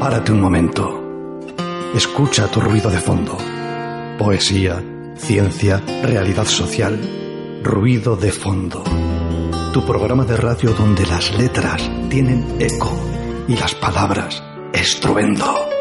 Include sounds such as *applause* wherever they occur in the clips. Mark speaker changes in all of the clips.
Speaker 1: Párate un momento. Escucha tu ruido de fondo. Poesía, ciencia, realidad social. Ruido de fondo. Tu programa de radio donde las letras tienen eco y las palabras estruendo.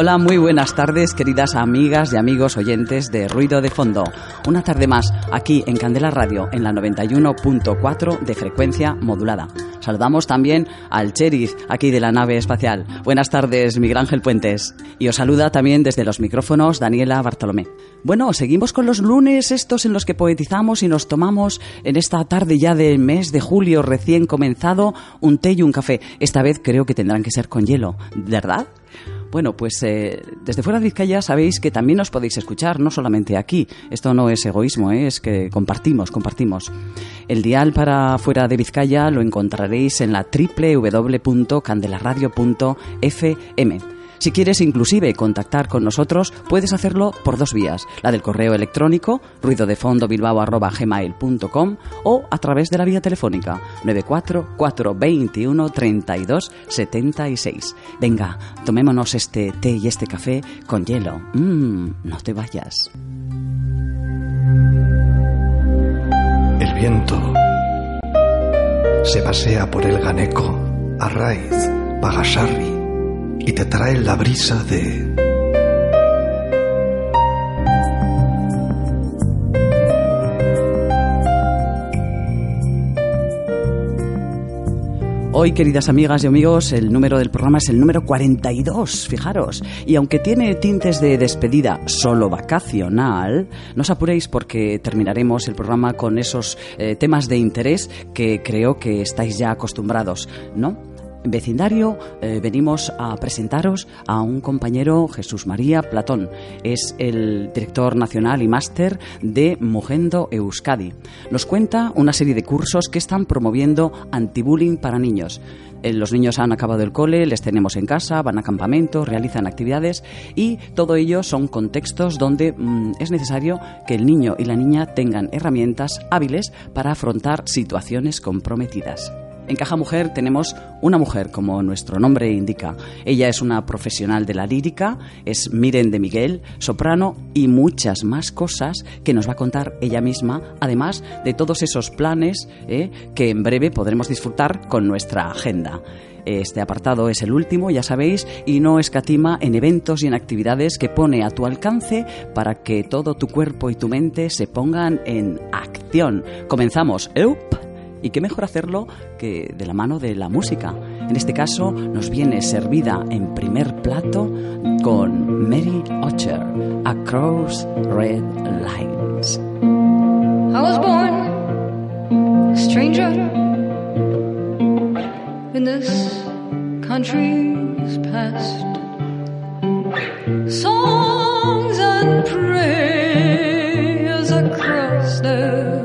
Speaker 2: Hola, muy buenas tardes, queridas amigas y amigos oyentes de Ruido de Fondo. Una tarde más aquí en Candela Radio, en la 91.4 de frecuencia modulada. Saludamos también al sheriff aquí de la nave espacial. Buenas tardes, Miguel Ángel Puentes. Y os saluda también desde los micrófonos Daniela Bartolomé. Bueno, seguimos con los lunes estos en los que poetizamos y nos tomamos en esta tarde ya del mes de julio recién comenzado un té y un café. Esta vez creo que tendrán que ser con hielo, ¿verdad? Bueno, pues eh, desde fuera de Vizcaya sabéis que también os podéis escuchar, no solamente aquí. Esto no es egoísmo, ¿eh? es que compartimos, compartimos. El dial para fuera de Vizcaya lo encontraréis en la www.candelaradio.fm. Si quieres inclusive contactar con nosotros, puedes hacerlo por dos vías. La del correo electrónico, ruidodefondobilbao.gmail.com o a través de la vía telefónica, 944213276. Venga, tomémonos este té y este café con hielo. Mmm, no te vayas.
Speaker 1: El viento se pasea por el Ganeco, Arraiz, Pagasarri y te trae la brisa de...
Speaker 2: Hoy, queridas amigas y amigos, el número del programa es el número 42, fijaros. Y aunque tiene tintes de despedida solo vacacional, no os apuréis porque terminaremos el programa con esos eh, temas de interés que creo que estáis ya acostumbrados, ¿no? Vecindario eh, venimos a presentaros a un compañero, Jesús María Platón. Es el director nacional y máster de Mugendo Euskadi. Nos cuenta una serie de cursos que están promoviendo antibullying para niños. Eh, los niños han acabado el cole, les tenemos en casa, van a campamentos, realizan actividades y todo ello son contextos donde mm, es necesario que el niño y la niña tengan herramientas hábiles para afrontar situaciones comprometidas. En Caja Mujer tenemos una mujer, como nuestro nombre indica. Ella es una profesional de la lírica, es Miren de Miguel, soprano y muchas más cosas que nos va a contar ella misma, además de todos esos planes eh, que en breve podremos disfrutar con nuestra agenda. Este apartado es el último, ya sabéis, y no escatima en eventos y en actividades que pone a tu alcance para que todo tu cuerpo y tu mente se pongan en acción. Comenzamos. ¡Eup! Y qué mejor hacerlo que de la mano de la música. En este caso nos viene servida en primer plato con Mary Ocher, Across Red Lines.
Speaker 3: I was born a stranger in this country's past. Songs and prayers across their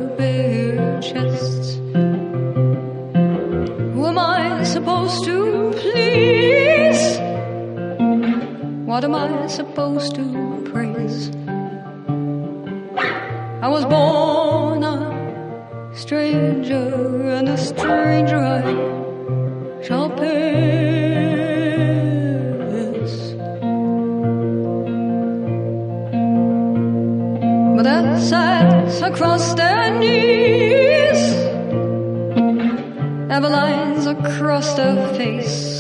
Speaker 3: What am I supposed to praise? I was born a stranger, and a stranger I shall pass. But as I across their knees, ever lines across their face.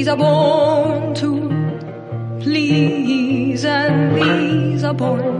Speaker 3: These are born to please, and these are born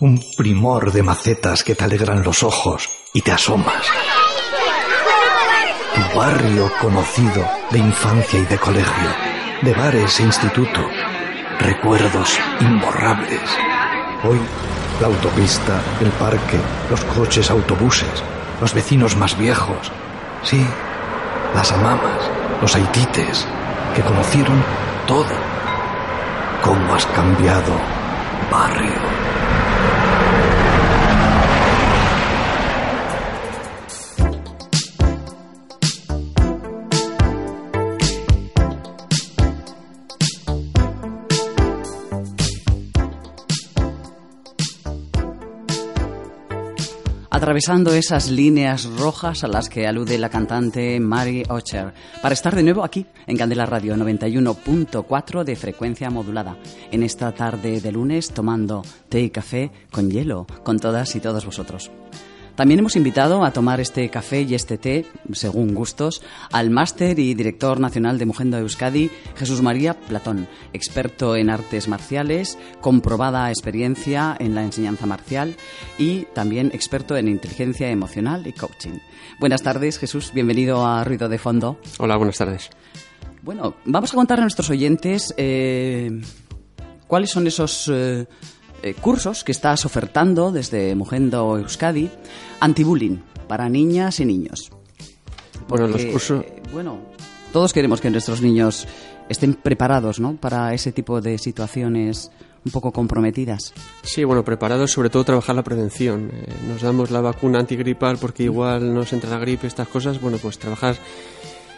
Speaker 1: Un primor de macetas que te alegran los ojos y te asomas. Tu barrio conocido de infancia y de colegio, de bares e instituto. Recuerdos imborrables. Hoy, la autopista, el parque, los coches, autobuses, los vecinos más viejos. Sí, las amamas, los haitites, que conocieron todo. ¿Cómo has cambiado, barrio?
Speaker 2: Atravesando esas líneas rojas a las que alude la cantante Mary Ocher, para estar de nuevo aquí en Candela Radio 91.4 de frecuencia modulada, en esta tarde de lunes tomando té y café con hielo con todas y todos vosotros. También hemos invitado a tomar este café y este té, según gustos, al máster y director nacional de Mugendo Euskadi, Jesús María Platón, experto en artes marciales, comprobada experiencia en la enseñanza marcial y también experto en inteligencia emocional y coaching. Buenas tardes, Jesús, bienvenido a Ruido de Fondo.
Speaker 4: Hola, buenas tardes.
Speaker 2: Bueno, vamos a contar a nuestros oyentes eh, cuáles son esos eh, eh, cursos que estás ofertando desde Mugendo Euskadi antibullying para niñas y niños.
Speaker 4: Bueno, los cursos-
Speaker 2: eh, bueno, todos queremos que nuestros niños estén preparados, ¿no? Para ese tipo de situaciones un poco comprometidas.
Speaker 4: Sí, bueno, preparados sobre todo trabajar la prevención. Eh, nos damos la vacuna antigripal porque igual nos entra la gripe, estas cosas. Bueno, pues trabajar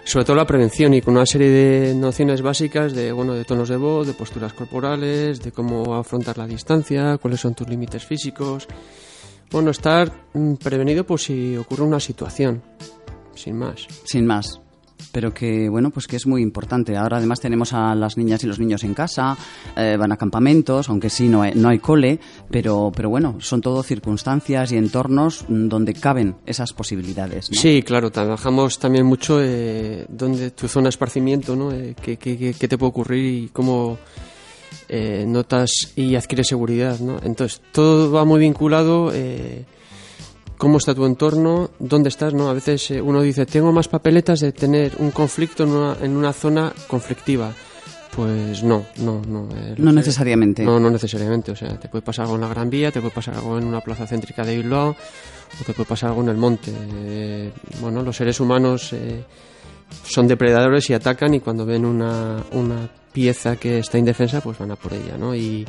Speaker 4: sobre todo la prevención y con una serie de nociones básicas de, bueno, de tonos de voz, de posturas corporales, de cómo afrontar la distancia, cuáles son tus límites físicos. Bueno, estar mm, prevenido por si ocurre una situación, sin más.
Speaker 2: Sin más. Pero que, bueno, pues que es muy importante. Ahora además tenemos a las niñas y los niños en casa, eh, van a campamentos, aunque sí no hay, no hay cole, pero, pero bueno, son todo circunstancias y entornos mm, donde caben esas posibilidades.
Speaker 4: Sí, claro, trabajamos también mucho eh, donde tu zona de esparcimiento, ¿no? Eh, qué, qué- qué- qué te puede ocurrir y cómo eh, notas y adquieres seguridad, ¿no? Entonces, todo va muy vinculado, eh, cómo está tu entorno, dónde estás, ¿no? A veces eh, uno dice, tengo más papeletas de tener un conflicto en una, en una zona conflictiva. Pues no, no, no. eh,
Speaker 2: No necesariamente.
Speaker 4: no, no necesariamente. O sea, te puede pasar algo en la Gran Vía, te puede pasar algo en una plaza céntrica de Bilbao, o te puede pasar algo en el monte. Eh, bueno, los seres humanos eh, son depredadores y atacan y cuando ven una, una pieza que está indefensa, pues van a por ella, ¿no? Y, y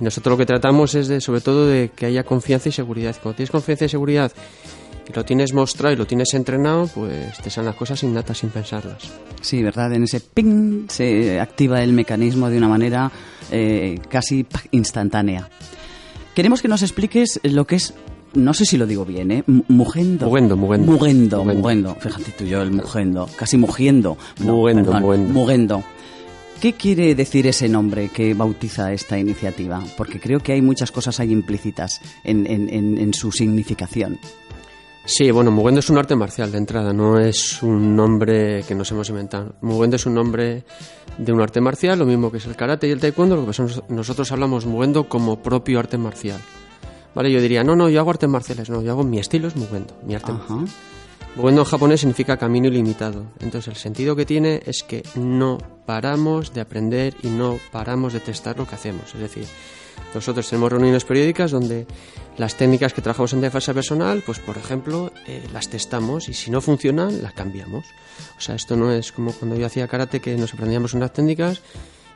Speaker 4: nosotros lo que tratamos es de, sobre todo, de que haya confianza y seguridad. Cuando tienes confianza y seguridad y lo tienes mostrado y lo tienes entrenado, pues te salen las cosas innatas sin pensarlas.
Speaker 2: Sí, ¿verdad? En ese ping se activa el mecanismo de una manera eh, casi instantánea. Queremos que nos expliques lo que es, no sé si lo digo bien, ¿eh? Mu- Mugendo.
Speaker 4: Mugendo, mugendo.
Speaker 2: Mugendo,
Speaker 4: Mugendo.
Speaker 2: Fíjate tú, yo el mugendo, casi mugiendo.
Speaker 4: Mugendo,
Speaker 2: perdón,
Speaker 4: mugendo.
Speaker 2: Mugendo. ¿Qué quiere decir ese nombre que bautiza esta iniciativa? Porque creo que hay muchas cosas ahí implícitas en, en- en- en su significación.
Speaker 4: Sí, bueno, Mugendo es un arte marcial de entrada, no es un nombre que nos hemos inventado. Mugendo es un nombre de un arte marcial, lo mismo que es el karate y el taekwondo, lo que nosotros hablamos Mugendo como propio arte marcial. Vale, yo diría, no, no, yo hago artes marciales, no, yo hago mi estilo es Mugendo, mi arte
Speaker 2: Ajá.
Speaker 4: marcial. Mugendo en japonés significa camino ilimitado. Entonces el sentido que tiene es que no paramos de aprender y no paramos de testar lo que hacemos. Es decir, nosotros tenemos reuniones periódicas donde las técnicas que trabajamos en defensa personal, pues por ejemplo, eh, las testamos y si no funcionan, las cambiamos. O sea, esto no es como cuando yo hacía karate que nos aprendíamos unas técnicas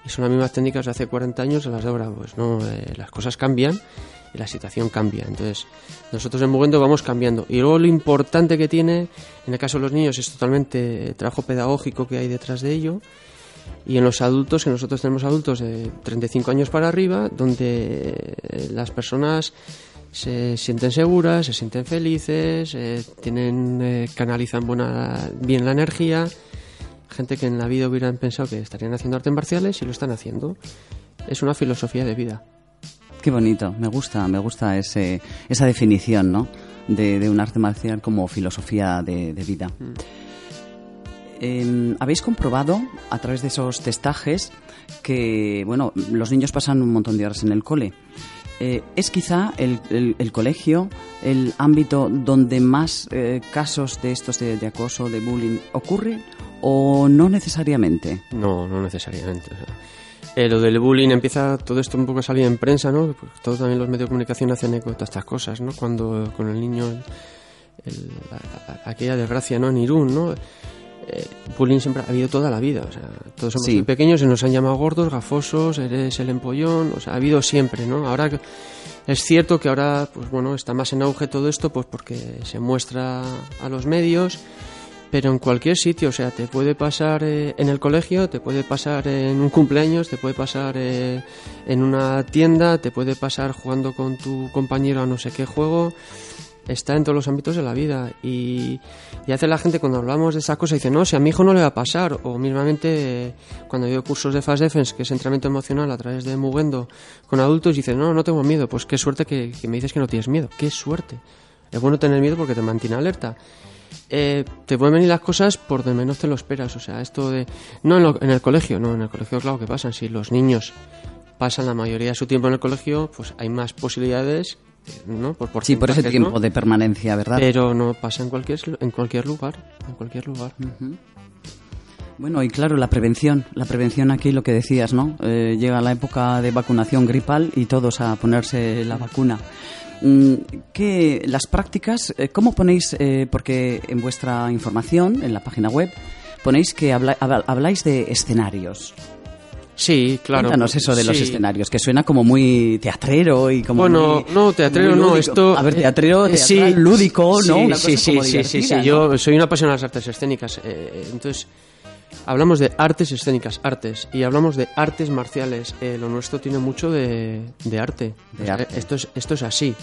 Speaker 4: y son las mismas técnicas de hace 40 años a las de ahora. Pues no, eh, las cosas cambian y la situación cambia. Entonces, nosotros en Mugendo vamos cambiando. Y luego lo importante que tiene, en el caso de los niños, es totalmente el trabajo pedagógico que hay detrás de ello. Y en los adultos, que nosotros tenemos adultos de 35 años para arriba, donde eh, las personas se sienten seguras, se sienten felices, eh, tienen, eh, canalizan buena, bien la energía. Gente que en la vida hubieran pensado que estarían haciendo artes marciales y lo están haciendo. Es una filosofía de vida.
Speaker 2: Qué bonito, me gusta, me gusta ese, esa definición, ¿no? De, de un arte marcial como filosofía de, de vida. Eh, ¿Habéis comprobado a través de esos testajes que, bueno, los niños pasan un montón de horas en el cole? Eh, ¿Es quizá el, el- el colegio el ámbito donde más eh, casos de estos de, de acoso, de bullying ocurren o no necesariamente?
Speaker 4: No, no necesariamente. o sea. Eh, lo del bullying empieza todo esto un poco a salir en prensa, ¿no? Pues todos también los medios de comunicación hacen eco de todas estas cosas, ¿no? Cuando con el niño, el- el- a- a- aquella desgracia, ¿no? En Irún, ¿no? Eh, bullying siempre ha habido toda la vida, o sea, todos somos
Speaker 2: Sí.
Speaker 4: muy pequeños y nos han llamado gordos, gafosos, eres el empollón, o sea, ha habido siempre, ¿no? Ahora es cierto que ahora, pues bueno, está más en auge todo esto, pues porque se muestra a los medios, pero en cualquier sitio, o sea, te puede pasar eh, en el colegio, te puede pasar en un cumpleaños, te puede pasar eh, en una tienda, te puede pasar jugando con tu compañero a no sé qué juego. Está en todos los ámbitos de la vida y, hace la gente cuando hablamos de esa cosa dice no, si a mi hijo no le va a pasar o mismamente eh, cuando yo cursos de Fast Defense que es entrenamiento emocional a través de Mugendo con adultos dice no, no tengo miedo pues qué suerte que me dices que no tienes miedo, qué suerte. Es bueno tener miedo porque te mantiene alerta eh, te pueden venir las cosas por donde menos te lo esperas. O sea, esto de. No en, lo- en el colegio, no, en el colegio, claro que pasan. Si los niños pasan la mayoría de su tiempo en el colegio, pues hay más posibilidades, ¿no? Por,
Speaker 2: Sí, por ese tiempo
Speaker 4: ¿no?
Speaker 2: de permanencia, ¿verdad?
Speaker 4: Pero no pasa en cualquier, en cualquier lugar. En cualquier lugar.
Speaker 2: Bueno, y claro, la prevención. La prevención aquí, lo que decías, ¿no? Eh, llega la época de vacunación gripal y todos a ponerse la vacuna. Mm, ¿qué, las prácticas, eh, ¿cómo ponéis? eh, porque en vuestra información, en la página web, ponéis que habla- habláis de escenarios.
Speaker 4: Sí, claro.
Speaker 2: Cuéntanos eso de los
Speaker 4: Sí.
Speaker 2: escenarios, que suena como muy teatrero y como
Speaker 4: Bueno,
Speaker 2: muy-
Speaker 4: no, teatrero no, esto...
Speaker 2: A ver, teatrero,
Speaker 4: eh,
Speaker 2: teatral, lúdico,
Speaker 4: sí,
Speaker 2: ¿no? Una
Speaker 4: sí,
Speaker 2: cosa
Speaker 4: sí,
Speaker 2: como
Speaker 4: sí, sí, sí,
Speaker 2: ¿no?
Speaker 4: yo soy una apasionada de las artes escénicas, eh, entonces hablamos de artes escénicas, artes, y hablamos de artes marciales, eh, lo nuestro tiene mucho de, de arte,
Speaker 2: De arte.
Speaker 4: Esto, es, esto es así.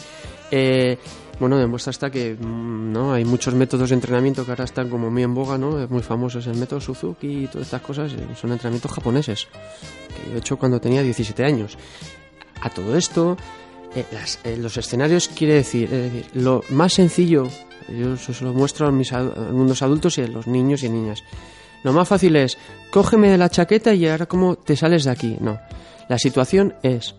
Speaker 4: Eh, bueno, demuestra hasta que mm, no hay muchos métodos de entrenamiento que ahora están como muy en boga, ¿no? Es muy famoso es el método Suzuki y todas estas cosas, eh, son entrenamientos japoneses, que yo he hecho cuando tenía 17 años. A todo esto, eh, las- eh, los escenarios quiere decir, es decir, lo más sencillo, yo se lo muestro a mis alumnos adultos y a los niños y niñas. Lo más fácil es, cógeme de la chaqueta y ahora cómo te sales de aquí. No, la situación es,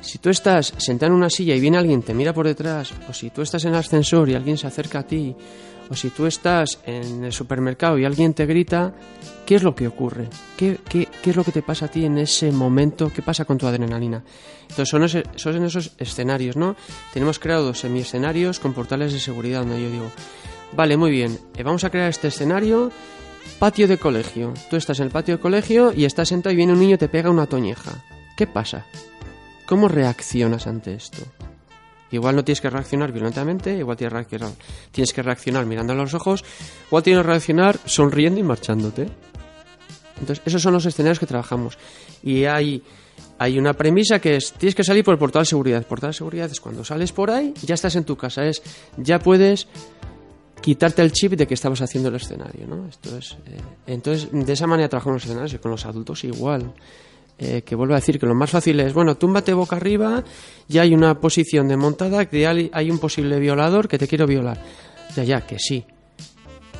Speaker 4: si tú estás sentado en una silla y viene alguien, te mira por detrás, o si tú estás en el ascensor y alguien se acerca a ti, o si tú estás en el supermercado y alguien te grita, ¿qué es lo que ocurre? ¿Qué, qué, qué es lo que te pasa a ti en ese momento? ¿Qué pasa con tu adrenalina? Entonces son, ese- son esos escenarios, ¿no? Tenemos creados semi-escenarios con portales de seguridad donde yo digo, vale, muy bien, eh, vamos a crear este escenario, patio de colegio. Tú estás en el patio de colegio y estás sentado y viene un niño y te pega una toñeja. ¿Qué pasa? ¿Cómo reaccionas ante esto? Igual no tienes que reaccionar violentamente, igual tienes, que reaccionar mirando a los ojos, igual tienes que reaccionar sonriendo y marchándote. Entonces, esos son los escenarios que trabajamos. Y hay, hay una premisa que es, tienes que salir por el portal de seguridad. El portal de seguridad es cuando sales por ahí, ya estás en tu casa, es, ya puedes quitarte el chip de que estabas haciendo el escenario, ¿no? Esto es, eh, entonces, de esa manera trabajamos los escenarios y con los adultos igual. Eh, que vuelvo a decir que lo más fácil es, bueno, túmbate boca arriba, ya hay una posición de montada, que hay hay un posible violador que te quiero violar. Ya, ya, que sí.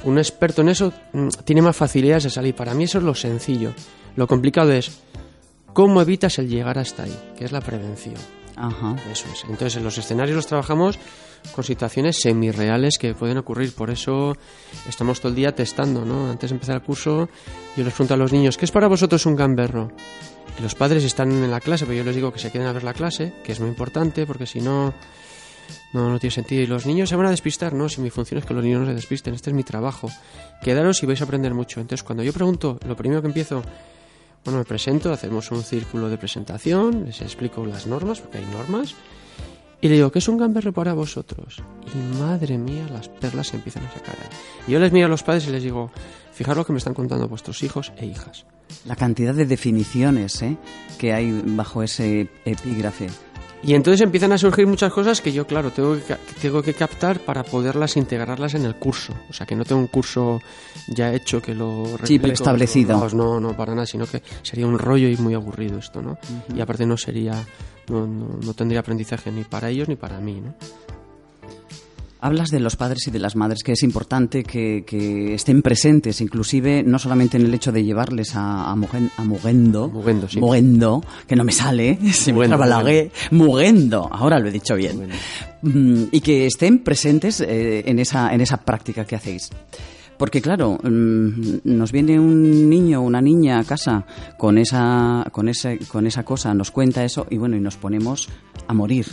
Speaker 4: Un experto en eso mm, tiene más facilidades de salir. Para mí eso es lo sencillo. Lo complicado es cómo evitas el llegar hasta ahí, que es la prevención.
Speaker 2: Ajá.
Speaker 4: Eso es. Entonces, en los escenarios los trabajamos con situaciones semirreales que pueden ocurrir. Por eso estamos todo el día testando, ¿no? Antes de empezar el curso, yo les pregunto a los niños, ¿qué es para vosotros un gamberro? Los padres están en la clase, pero yo les digo que se queden a ver la clase, que es muy importante, porque si no, no, no tiene sentido. Y los niños se van a despistar, ¿no? Si mi función es que los niños no se despisten, este es mi trabajo. Quedaros y vais a aprender mucho. Entonces, cuando yo pregunto, lo primero que empiezo, Bueno, me presento, hacemos un círculo de presentación, les explico las normas, porque hay normas, y le digo, ¿qué es un gamberro para vosotros? Y madre mía, las perlas se empiezan a sacar ahí. Y yo les miro a los padres y les digo, fijaros lo que me están contando vuestros hijos e hijas.
Speaker 2: La cantidad de definiciones ¿eh? que hay bajo ese epígrafe.
Speaker 4: Y entonces empiezan a surgir muchas cosas que yo, claro, tengo que, tengo que captar para poderlas integrarlas en el curso. O sea, que no tengo un curso ya hecho que lo...
Speaker 2: Sí, preestablecido.
Speaker 4: No, no, para nada, sino que sería un rollo y muy aburrido esto, ¿no? Y aparte no sería... No, no, no tendría aprendizaje ni para ellos ni para mí, ¿no?
Speaker 2: Hablas de los padres y de las madres, que es importante que, que estén presentes, inclusive no solamente en el hecho de llevarles a, a, Mugen, a Mugendo,
Speaker 4: Mugendo, sí.
Speaker 2: Mugendo, que no me sale, *laughs* se me
Speaker 4: Mugendo,
Speaker 2: Mugendo, ahora lo he dicho bien, Mm, y que estén presentes eh, en, esa, en esa práctica que hacéis. Porque claro, mm, nos viene un niño o una niña a casa con esa, con, ese, con esa cosa, nos cuenta eso y bueno, y nos ponemos a morir.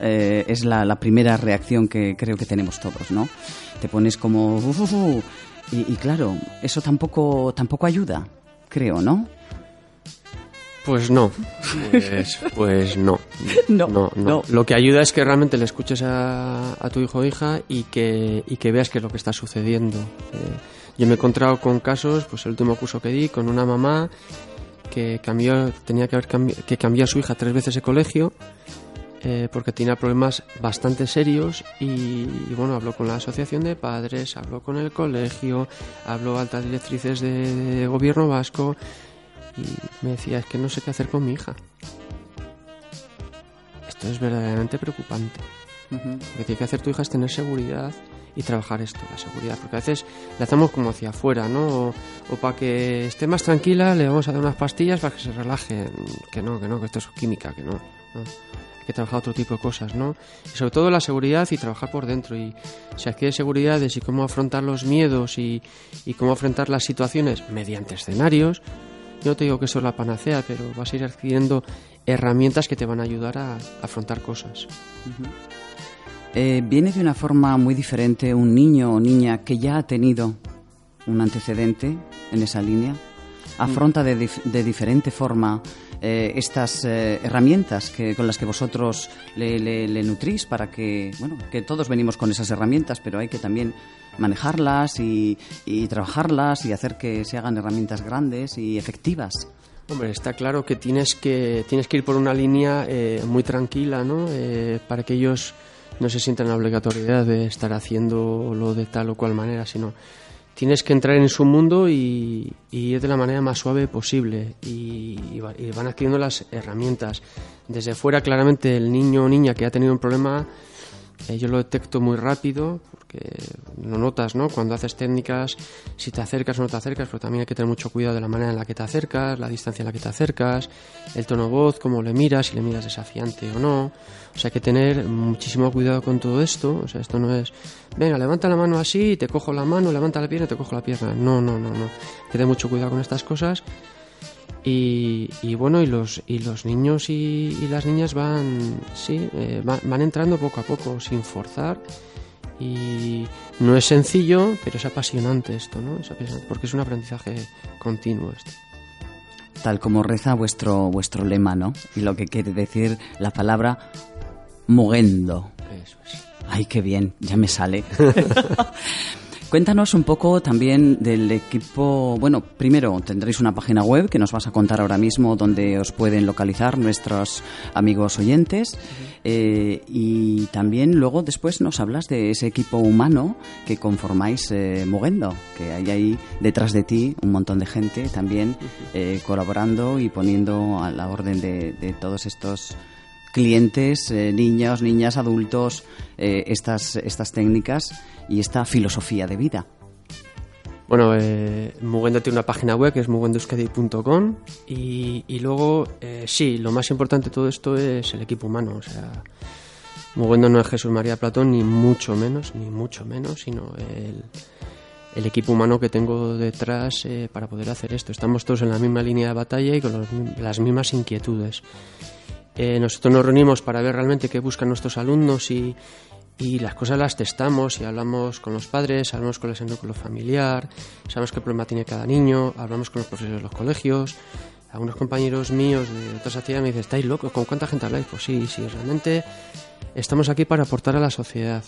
Speaker 2: Eh, es la, la primera reacción que creo que tenemos todos, ¿no? Te pones como... "Uf, uf, uf", y, y claro, eso tampoco, tampoco ayuda, creo, ¿no?
Speaker 4: Pues no, pues, *laughs* pues no.
Speaker 2: No,
Speaker 4: no,
Speaker 2: no.
Speaker 4: Lo que ayuda es que realmente le escuches a, a tu hijo o hija y que, y que veas qué es lo que está sucediendo. Eh, yo me he encontrado con casos, pues el último curso que di, con una mamá que cambió, tenía que, haber cambi- que cambiar a su hija tres veces de colegio eh, porque tenía problemas bastante serios y, y, bueno, habló con la asociación de padres, habló con el colegio, habló altas directrices de, de gobierno vasco y me decía, es que no sé qué hacer con mi hija. Esto es verdaderamente preocupante. Lo que tiene que hacer tu hija es tener seguridad y trabajar esto, la seguridad, porque a veces le hacemos como hacia afuera, ¿no? O, o para que esté más tranquila le vamos a dar unas pastillas para que se relaje. Que no, que no, que esto es química, que no. no. Hay que trabajar otro tipo de cosas, ¿no? Y sobre todo la seguridad y trabajar por dentro. Y si adquiere seguridades y cómo afrontar los miedos y, y cómo afrontar las situaciones mediante escenarios, yo te digo que eso es la panacea, pero vas a ir adquiriendo herramientas que te van a ayudar a, a afrontar cosas.
Speaker 2: Eh, viene de una forma muy diferente un niño o niña que ya ha tenido un antecedente en esa línea. Afronta de, dif- de diferente forma eh, estas eh, herramientas que, con las que vosotros le, le- le nutrís para que, bueno, que todos venimos con esas herramientas, pero hay que también manejarlas y, y trabajarlas y hacer que se hagan herramientas grandes y efectivas.
Speaker 4: Hombre, está claro que tienes que, tienes que ir por una línea eh, muy tranquila, ¿no? Eh, para que ellos no se sientan la obligatoriedad de estar haciéndolo de tal o cual manera, sino tienes que entrar en su mundo y, ir de la manera más suave posible y, y van adquiriendo las herramientas. Desde fuera, claramente, el niño o niña que ha tenido un problema, eh, yo lo detecto muy rápido porque lo notas, ¿no? Cuando haces técnicas, si te acercas o no te acercas, pero también hay que tener mucho cuidado de la manera en la que te acercas, la distancia en la que te acercas, el tono de voz, cómo le miras, si le miras desafiante o no. O sea, hay que tener muchísimo cuidado con todo esto. O sea, esto no es, venga, levanta la mano así, te cojo la mano, levanta la pierna te cojo la pierna. No, no, no, no. Hay que tener mucho cuidado con estas cosas. Y, bueno, y los, y los niños y, las niñas van, sí, eh, va- van entrando poco a poco, sin forzar. Y no es sencillo, pero es apasionante esto, ¿no? Es apasionante, porque es un aprendizaje continuo esto.
Speaker 2: tal como reza vuestro, vuestro lema, ¿no? Y lo que quiere decir la palabra mugendo.
Speaker 4: Eso es.
Speaker 2: Ay, qué bien, ya me sale. *laughs* Cuéntanos un poco también del equipo. Bueno, primero tendréis una página web que nos vas a contar ahora mismo donde os pueden localizar nuestros amigos oyentes. Eh, y también luego después nos hablas de ese equipo humano que conformáis eh, Mugendo, que hay ahí detrás de ti un montón de gente también eh, colaborando y poniendo a la orden de, de todos estos clientes, eh, niños, niñas, adultos, eh, estas, estas técnicas y esta filosofía de vida.
Speaker 4: Bueno, eh, Mugendo tiene una página web que es mugendoeuskadi.com y, luego, eh, sí, lo más importante de todo esto es el equipo humano. O sea, Mugendo no es Jesús María Platón, ni mucho menos, ni mucho menos, sino el, equipo humano que tengo detrás eh, para poder hacer esto. Estamos todos en la misma línea de batalla y con las mismas inquietudes. Eh, nosotros nos reunimos para ver realmente qué buscan nuestros alumnos y, y las cosas las testamos y hablamos con los padres, hablamos con el núcleo familiar, sabemos qué problema tiene cada niño, hablamos con los profesores de los colegios. Algunos compañeros míos de otras actividades me dicen, ¿estáis locos? ¿Con cuánta gente habláis? Pues sí, sí, realmente estamos aquí para aportar a la sociedad.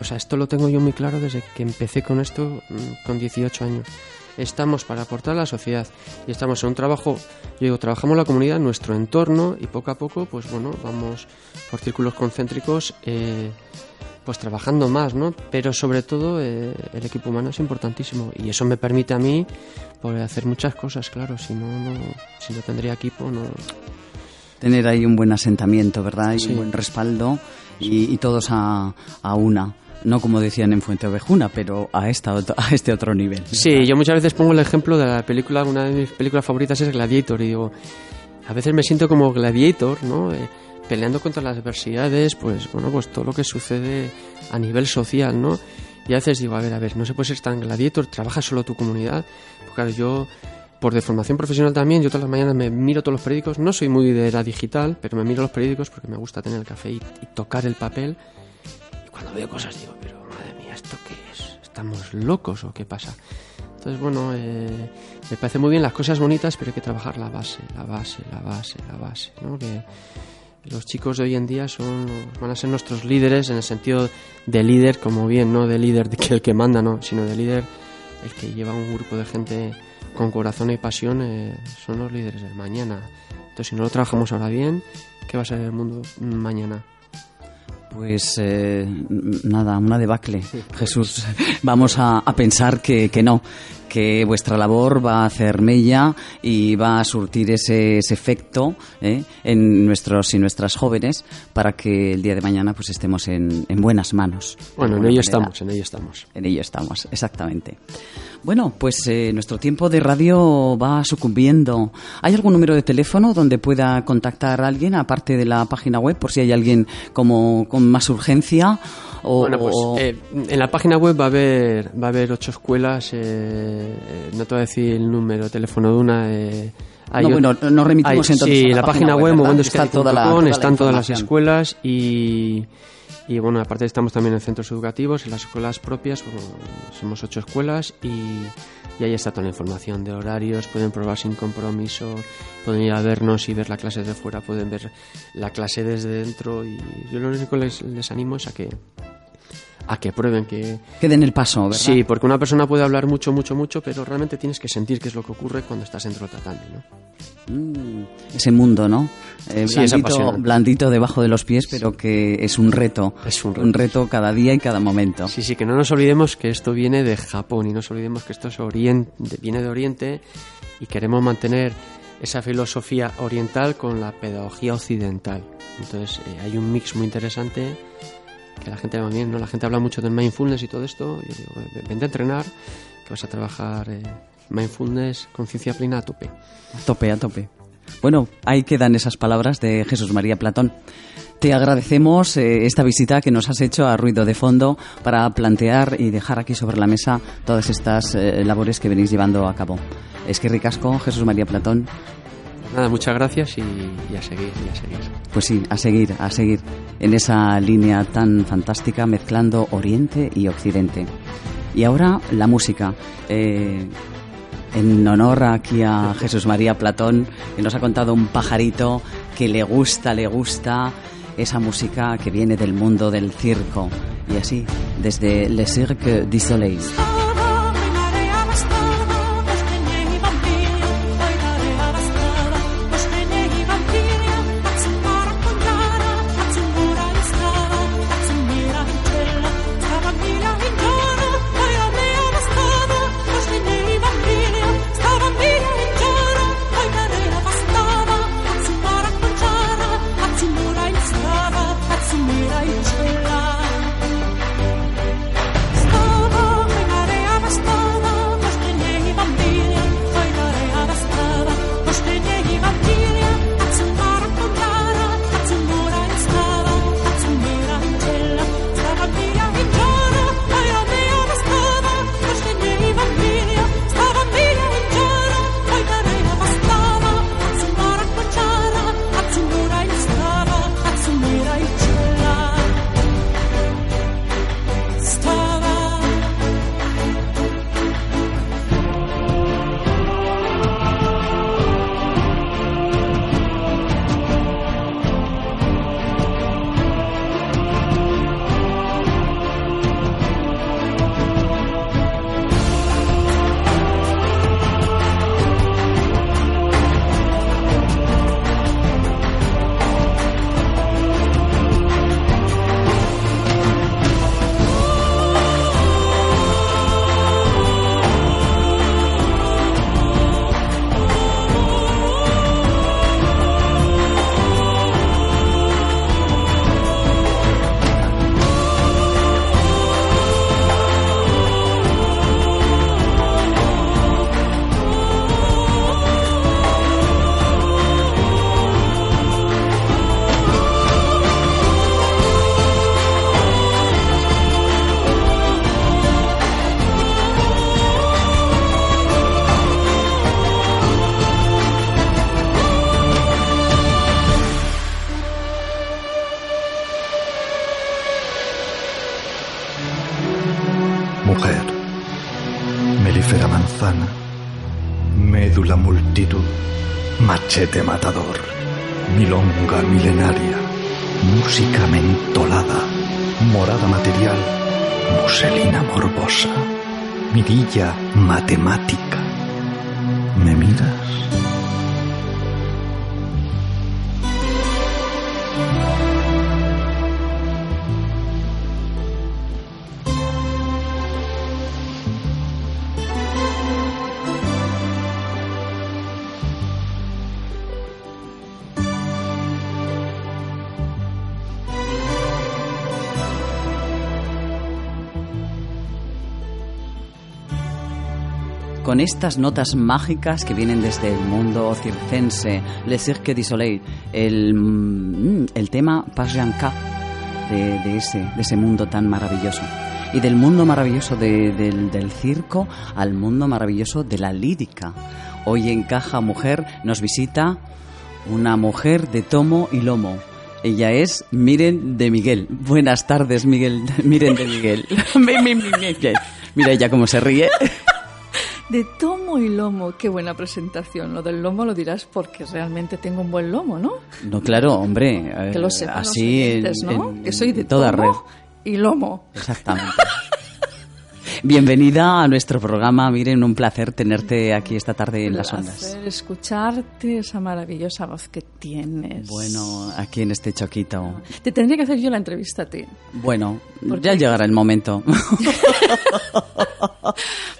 Speaker 4: O sea, esto lo tengo yo muy claro desde que empecé con esto mm, con 18 años. Estamos para aportar a la sociedad y estamos en un trabajo, yo digo, trabajamos la comunidad, nuestro entorno y poco a poco, pues bueno, vamos por círculos concéntricos, eh, pues trabajando más, ¿no? Pero sobre todo eh, el equipo humano es importantísimo y eso me permite a mí poder hacer muchas cosas, claro, si no, no si no tendría equipo, no...
Speaker 2: Tener ahí un buen asentamiento, ¿verdad? Y un buen respaldo y, y todos a, a una no como decían en Fuente Ovejuna, pero a, esta, a este otro nivel.
Speaker 4: Sí, yo muchas veces pongo el ejemplo de la película, una de mis películas favoritas es Gladiator, y digo, a veces me siento como Gladiator, ¿no? Eh, peleando contra las adversidades, pues bueno, pues todo lo que sucede a nivel social, ¿no? Y a veces digo, a ver, a ver, no se puede ser tan Gladiator, trabaja solo tu comunidad, porque claro, yo por de formación profesional también, yo todas las mañanas me miro todos los periódicos, no soy muy de la digital, pero me miro los periódicos porque me gusta tener el café y tocar el papel cuando veo cosas digo, pero madre mía, ¿esto qué es? ¿Estamos locos o qué pasa? Entonces, bueno, eh, me parece muy bien las cosas bonitas, pero hay que trabajar la base, la base, la base, la base, ¿no? Que los chicos de hoy en día son van a ser nuestros líderes en el sentido de líder, como bien, no de líder de que el que manda, no, sino de líder el que lleva un grupo de gente con corazón y pasión, eh, son los líderes del mañana. Entonces, si no lo trabajamos ahora bien, ¿qué va a ser el mundo mañana?
Speaker 2: Pues eh, nada, una debacle. Jesús, *laughs* vamos a, a pensar que, que, no, que vuestra labor va a hacer mella y va a surtir ese, ese efecto ¿eh? en nuestros y nuestras jóvenes para que el día de mañana pues estemos en, en buenas manos.
Speaker 4: Bueno, en ello manera. estamos, en ello estamos.
Speaker 2: En ello estamos, exactamente. Bueno, pues eh, nuestro tiempo de radio va sucumbiendo. ¿Hay algún número de teléfono donde pueda contactar a alguien, aparte de la página web, por si hay alguien como con más urgencia? O,
Speaker 4: bueno, pues eh, en la página web va a haber, va a haber ocho escuelas, eh, no te voy a decir el número de teléfono de una. Eh,
Speaker 2: hay no, bueno, nos remitimos
Speaker 4: hay,
Speaker 2: entonces
Speaker 4: sí,
Speaker 2: a la,
Speaker 4: la página,
Speaker 2: web,
Speaker 4: web
Speaker 2: está toda la, toda
Speaker 4: están
Speaker 2: la
Speaker 4: todas las escuelas y y bueno, aparte estamos también en centros educativos, en las escuelas propias, bueno, somos ocho escuelas y, y, ahí está toda la información de horarios, pueden probar sin compromiso, pueden ir a vernos y ver la clase de fuera, pueden ver la clase desde dentro y yo lo único que les, les animo es a que a que prueben que
Speaker 2: que den el paso ¿verdad?
Speaker 4: sí porque una persona puede hablar mucho mucho mucho pero realmente tienes que sentir qué es lo que ocurre cuando estás dentro tratando ¿no?
Speaker 2: Mm, ese mundo no eh,
Speaker 4: Sí,
Speaker 2: blandito, blandito debajo de los pies pero que es un reto
Speaker 4: Es un reto.
Speaker 2: un reto cada día y cada momento
Speaker 4: Sí, sí, que no nos olvidemos que esto viene de Japón y no nos olvidemos que esto es oriente, viene de Oriente y queremos mantener esa filosofía oriental con la pedagogía occidental. Entonces eh, hay un mix muy interesante que la gente va bien, ¿no? La gente habla mucho del mindfulness y todo esto. Yo digo, "Ven- vente a entrenar, que vas a trabajar eh, mindfulness, conciencia plena a tope.
Speaker 2: A tope, a tope. Bueno, ahí quedan esas palabras de Jesús María Platón. Te agradecemos eh, esta visita que nos has hecho a Ruido de Fondo para plantear y dejar aquí sobre la mesa todas estas eh, labores que venís llevando a cabo. Es que ricasco, Jesús María Platón.
Speaker 4: Nada, muchas gracias y, a seguir, a seguir.
Speaker 2: Pues sí, a seguir, a seguir en esa línea tan fantástica mezclando Oriente y Occidente. Y ahora la música. Eh, en honor aquí a Jesús María Platón, que nos ha contado un pajarito que le gusta, le gusta esa música que viene del mundo del circo. Y así, desde Le Cirque du Soleil.
Speaker 1: Machete matador, milonga milenaria, música mentolada, morada material, muselina morbosa, mirilla matemática.
Speaker 2: Con estas notas mágicas que vienen desde el mundo circense, Le Cirque du Soleil, el, mm, el tema Pajanka de, de, ese, de ese mundo tan maravilloso. Y del mundo maravilloso de- del, del circo al mundo maravilloso de la lírica. Hoy en Caja Mujer nos visita una mujer de tomo y lomo. Ella es Miren de Miguel. Buenas tardes, Miguel. *laughs* Miren de Miguel. *laughs* Mi, mi, mi, Miguel. Mira ella cómo se ríe.
Speaker 5: De tomo y lomo, qué buena presentación. Lo del lomo lo dirás porque realmente tengo un buen lomo, ¿no?
Speaker 2: No, claro, hombre. eh,
Speaker 5: Que lo sepan los
Speaker 2: así
Speaker 5: oyentes, ¿no?
Speaker 2: en-
Speaker 5: que soy de
Speaker 2: toda
Speaker 5: tomo
Speaker 2: red.
Speaker 5: y lomo.
Speaker 2: Exactamente. *laughs* Bienvenida a nuestro programa. Miren, un placer tenerte aquí esta tarde en las ondas.
Speaker 5: Placer escucharte esa maravillosa voz que tienes.
Speaker 2: Bueno, aquí en este choquito.
Speaker 5: Te tendría que hacer yo la entrevista a ti.
Speaker 2: Bueno,
Speaker 5: ¿Por
Speaker 2: ya llegará el momento. *laughs*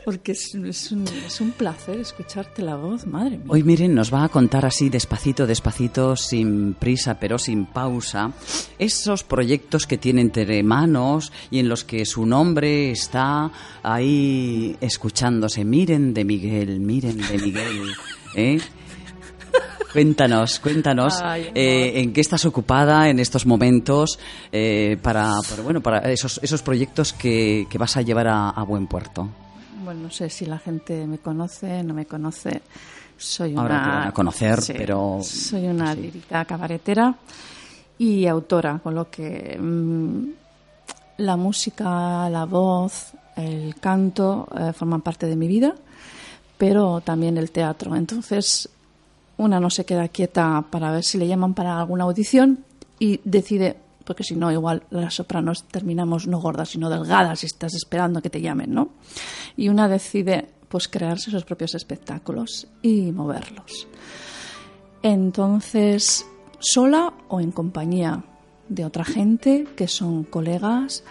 Speaker 5: Porque es, es un, es un placer escucharte la voz, madre mía.
Speaker 2: Hoy miren, nos va a contar así despacito, despacito, sin prisa, pero sin pausa, esos proyectos que tiene entre manos y en los que su nombre está ahí escuchándose. Miren de Miguel, miren de Miguel. *laughs* ¿eh? Cuéntanos, cuéntanos
Speaker 5: Ay,
Speaker 2: eh, en qué estás ocupada en estos momentos eh, para, para, bueno, para esos, esos proyectos que, que vas a llevar a, a buen puerto.
Speaker 5: Bueno, no sé si la gente me conoce, no me conoce. Soy una.
Speaker 2: Ahora te van a conocer,
Speaker 5: Sí,
Speaker 2: pero-
Speaker 5: Soy una lírica cabaretera y autora, con lo que mm, la música, la voz, el canto eh, forman parte de mi vida, pero también el teatro. Entonces, una no se queda quieta para ver si le llaman para alguna audición y decide, porque si no, igual las sopranos terminamos no gordas, sino delgadas y estás esperando que te llamen, ¿no? Y una decide, pues, crearse sus propios espectáculos y moverlos. Entonces, sola o en compañía de otra gente que son colegas,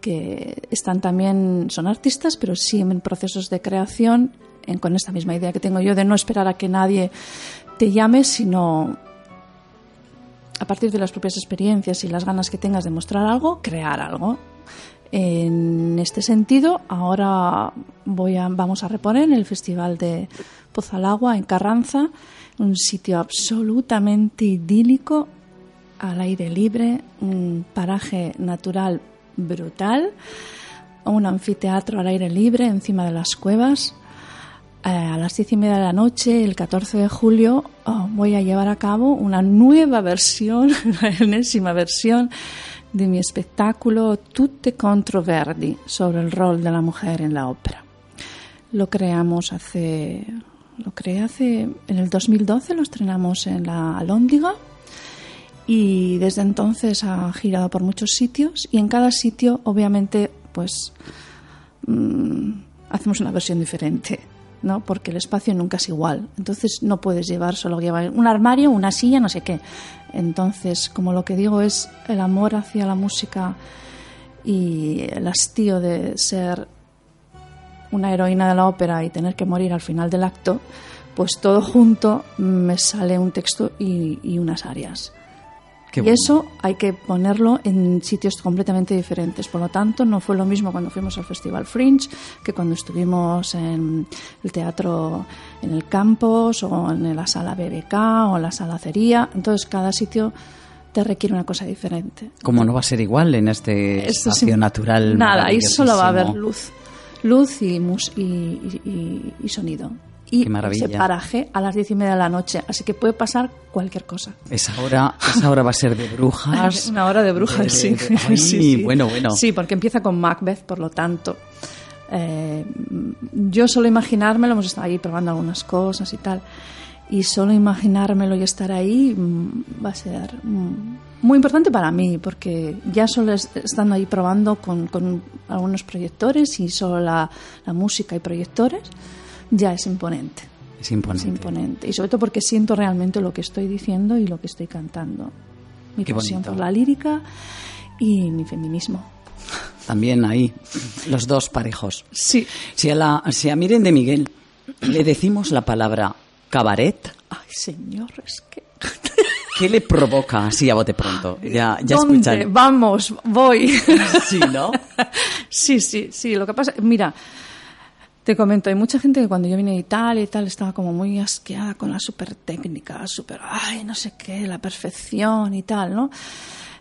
Speaker 5: que están también, son artistas, pero sí en procesos de creación, en- con esta misma idea que tengo yo de no esperar a que nadie te llame, sino a partir de las propias experiencias y las ganas que tengas de mostrar algo, crear algo. En este sentido, ahora voy a, vamos a reponer en el Festival de Pozalagua en Carranza, un sitio absolutamente idílico, al aire libre, un paraje natural brutal, un anfiteatro al aire libre encima de las cuevas. Eh, a las diez y media de la noche, el 14 de julio, oh, voy a llevar a cabo una nueva versión, *laughs* una enésima versión de mi espectáculo Tutte contro Verdi sobre el rol de la mujer en la ópera. Lo creamos hace, lo creé hace, en el 2012 lo estrenamos en la Alhóndiga y desde entonces ha girado por muchos sitios y en cada sitio, obviamente, pues mm, hacemos una versión diferente, ¿no? Porque el espacio nunca es igual. Entonces no puedes llevar solo llevar un armario, una silla, no sé qué. Entonces, como lo que digo es el amor hacia la música y el hastío de ser una heroína de la ópera y tener que morir al final del acto, pues todo junto me sale un texto y, y unas arias.
Speaker 2: Qué
Speaker 5: y
Speaker 2: bueno.
Speaker 5: eso hay que ponerlo en sitios completamente diferentes. Por lo tanto, no fue lo mismo cuando fuimos al Festival Fringe que cuando estuvimos en el teatro en el campus o en la sala BBK o en la sala Cería. Entonces, cada sitio te requiere una cosa diferente.
Speaker 2: Como no va a ser igual en este
Speaker 5: Esto
Speaker 2: espacio natural.
Speaker 5: Nada, ahí solo va a haber luz. Luz y, mus- y, y- y- y sonido. Y ese paraje a las diez y media de la noche. Así que puede pasar cualquier cosa.
Speaker 2: Esa hora, esa hora va a ser de brujas. *laughs*
Speaker 5: Una hora de brujas,
Speaker 2: De- de-
Speaker 5: sí.
Speaker 2: de- *laughs* ay,
Speaker 5: Sí, sí.
Speaker 2: bueno, bueno.
Speaker 5: Sí, porque empieza con Macbeth, por lo tanto. eh, yo solo imaginármelo, hemos estado ahí probando algunas cosas y tal. y solo imaginármelo y estar ahí mm, va a ser mm, muy importante para mí porque ya solo es- estando ahí probando con, con algunos proyectores y solo la, la música y proyectores ya es imponente.
Speaker 2: Es imponente.
Speaker 5: Es imponente. Y sobre todo porque siento realmente lo que estoy diciendo y lo que estoy cantando. Mi
Speaker 2: Qué
Speaker 5: pasión
Speaker 2: bonito.
Speaker 5: por la lírica y mi feminismo.
Speaker 2: También ahí, los dos parejos.
Speaker 5: Sí.
Speaker 2: Si a, la, si a Miren de Miguel le decimos la palabra cabaret,
Speaker 5: Ay, señor, es que...
Speaker 2: ¿qué le provoca así a bote pronto? Ya, ya
Speaker 5: ¿Dónde?
Speaker 2: escuchan.
Speaker 5: Vamos, voy.
Speaker 2: Sí, ¿no? *laughs*
Speaker 5: sí, sí, sí. Lo que pasa, mira, te comento, hay mucha gente que cuando yo vine de Italia y tal estaba como muy asqueada con la super técnica, super, ay, no sé qué, la perfección y tal, ¿no?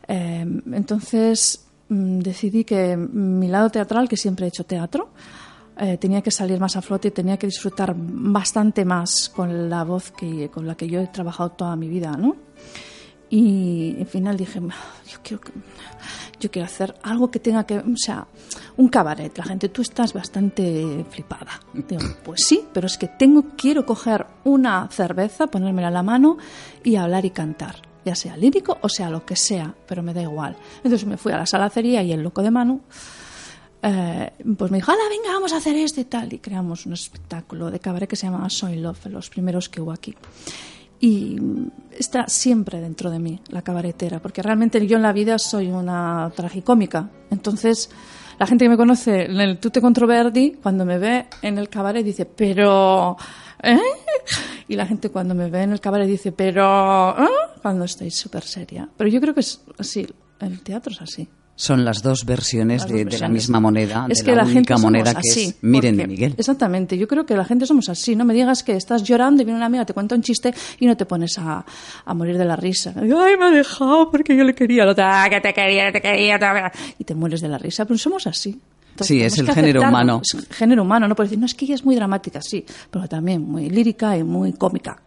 Speaker 5: Eh, entonces mm, decidí que mi lado teatral, que siempre he hecho teatro, eh, tenía que salir más a flote y tenía que disfrutar bastante más con la voz que, con la que yo he trabajado toda mi vida, ¿no? Y al final dije, yo quiero, que- yo quiero hacer algo que tenga que, o sea, un cabaret. La gente, tú estás bastante flipada. Digo, pues sí, pero es que tengo, quiero coger una cerveza, ponérmela a la mano y hablar y cantar. Ya sea lírico o sea lo que sea, pero me da igual. Entonces me fui a la salacería y el loco de Manu eh, pues me dijo, ¡Hala, venga, vamos a hacer esto y tal! Y creamos un espectáculo de cabaret que se llamaba Soy Love, los primeros que hubo aquí. Y está siempre dentro de mí, la cabaretera, porque realmente yo en la vida soy una tragicómica. Entonces, la gente que me conoce en el Tute Controverdi, cuando me ve en el cabaret, dice, pero... ¿eh? Y la gente cuando me ve en el cabaret dice, pero... ¿eh? Cuando estoy súper seria. Pero yo creo que es así, el teatro es así.
Speaker 2: Son las dos versiones,
Speaker 5: Las
Speaker 2: de, la misma moneda,
Speaker 5: Es
Speaker 2: de
Speaker 5: que
Speaker 2: la,
Speaker 5: la,
Speaker 2: única
Speaker 5: gente somos
Speaker 2: moneda que
Speaker 5: así.
Speaker 2: es Miren de Miguel.
Speaker 5: Exactamente. Yo creo que la gente somos así. No me digas que estás llorando y viene una amiga, te cuenta un chiste y no te pones a, a morir de la risa. Ay, me ha dejado porque yo le quería. La otra, "Ah, que te quería, te quería. te-". Y te mueres de la risa. Pero somos así. Entonces,
Speaker 2: Sí, es el género humano.
Speaker 5: Es género humano. No puedes decir, no, es que ella es muy dramática, sí. Pero también muy lírica y muy cómica.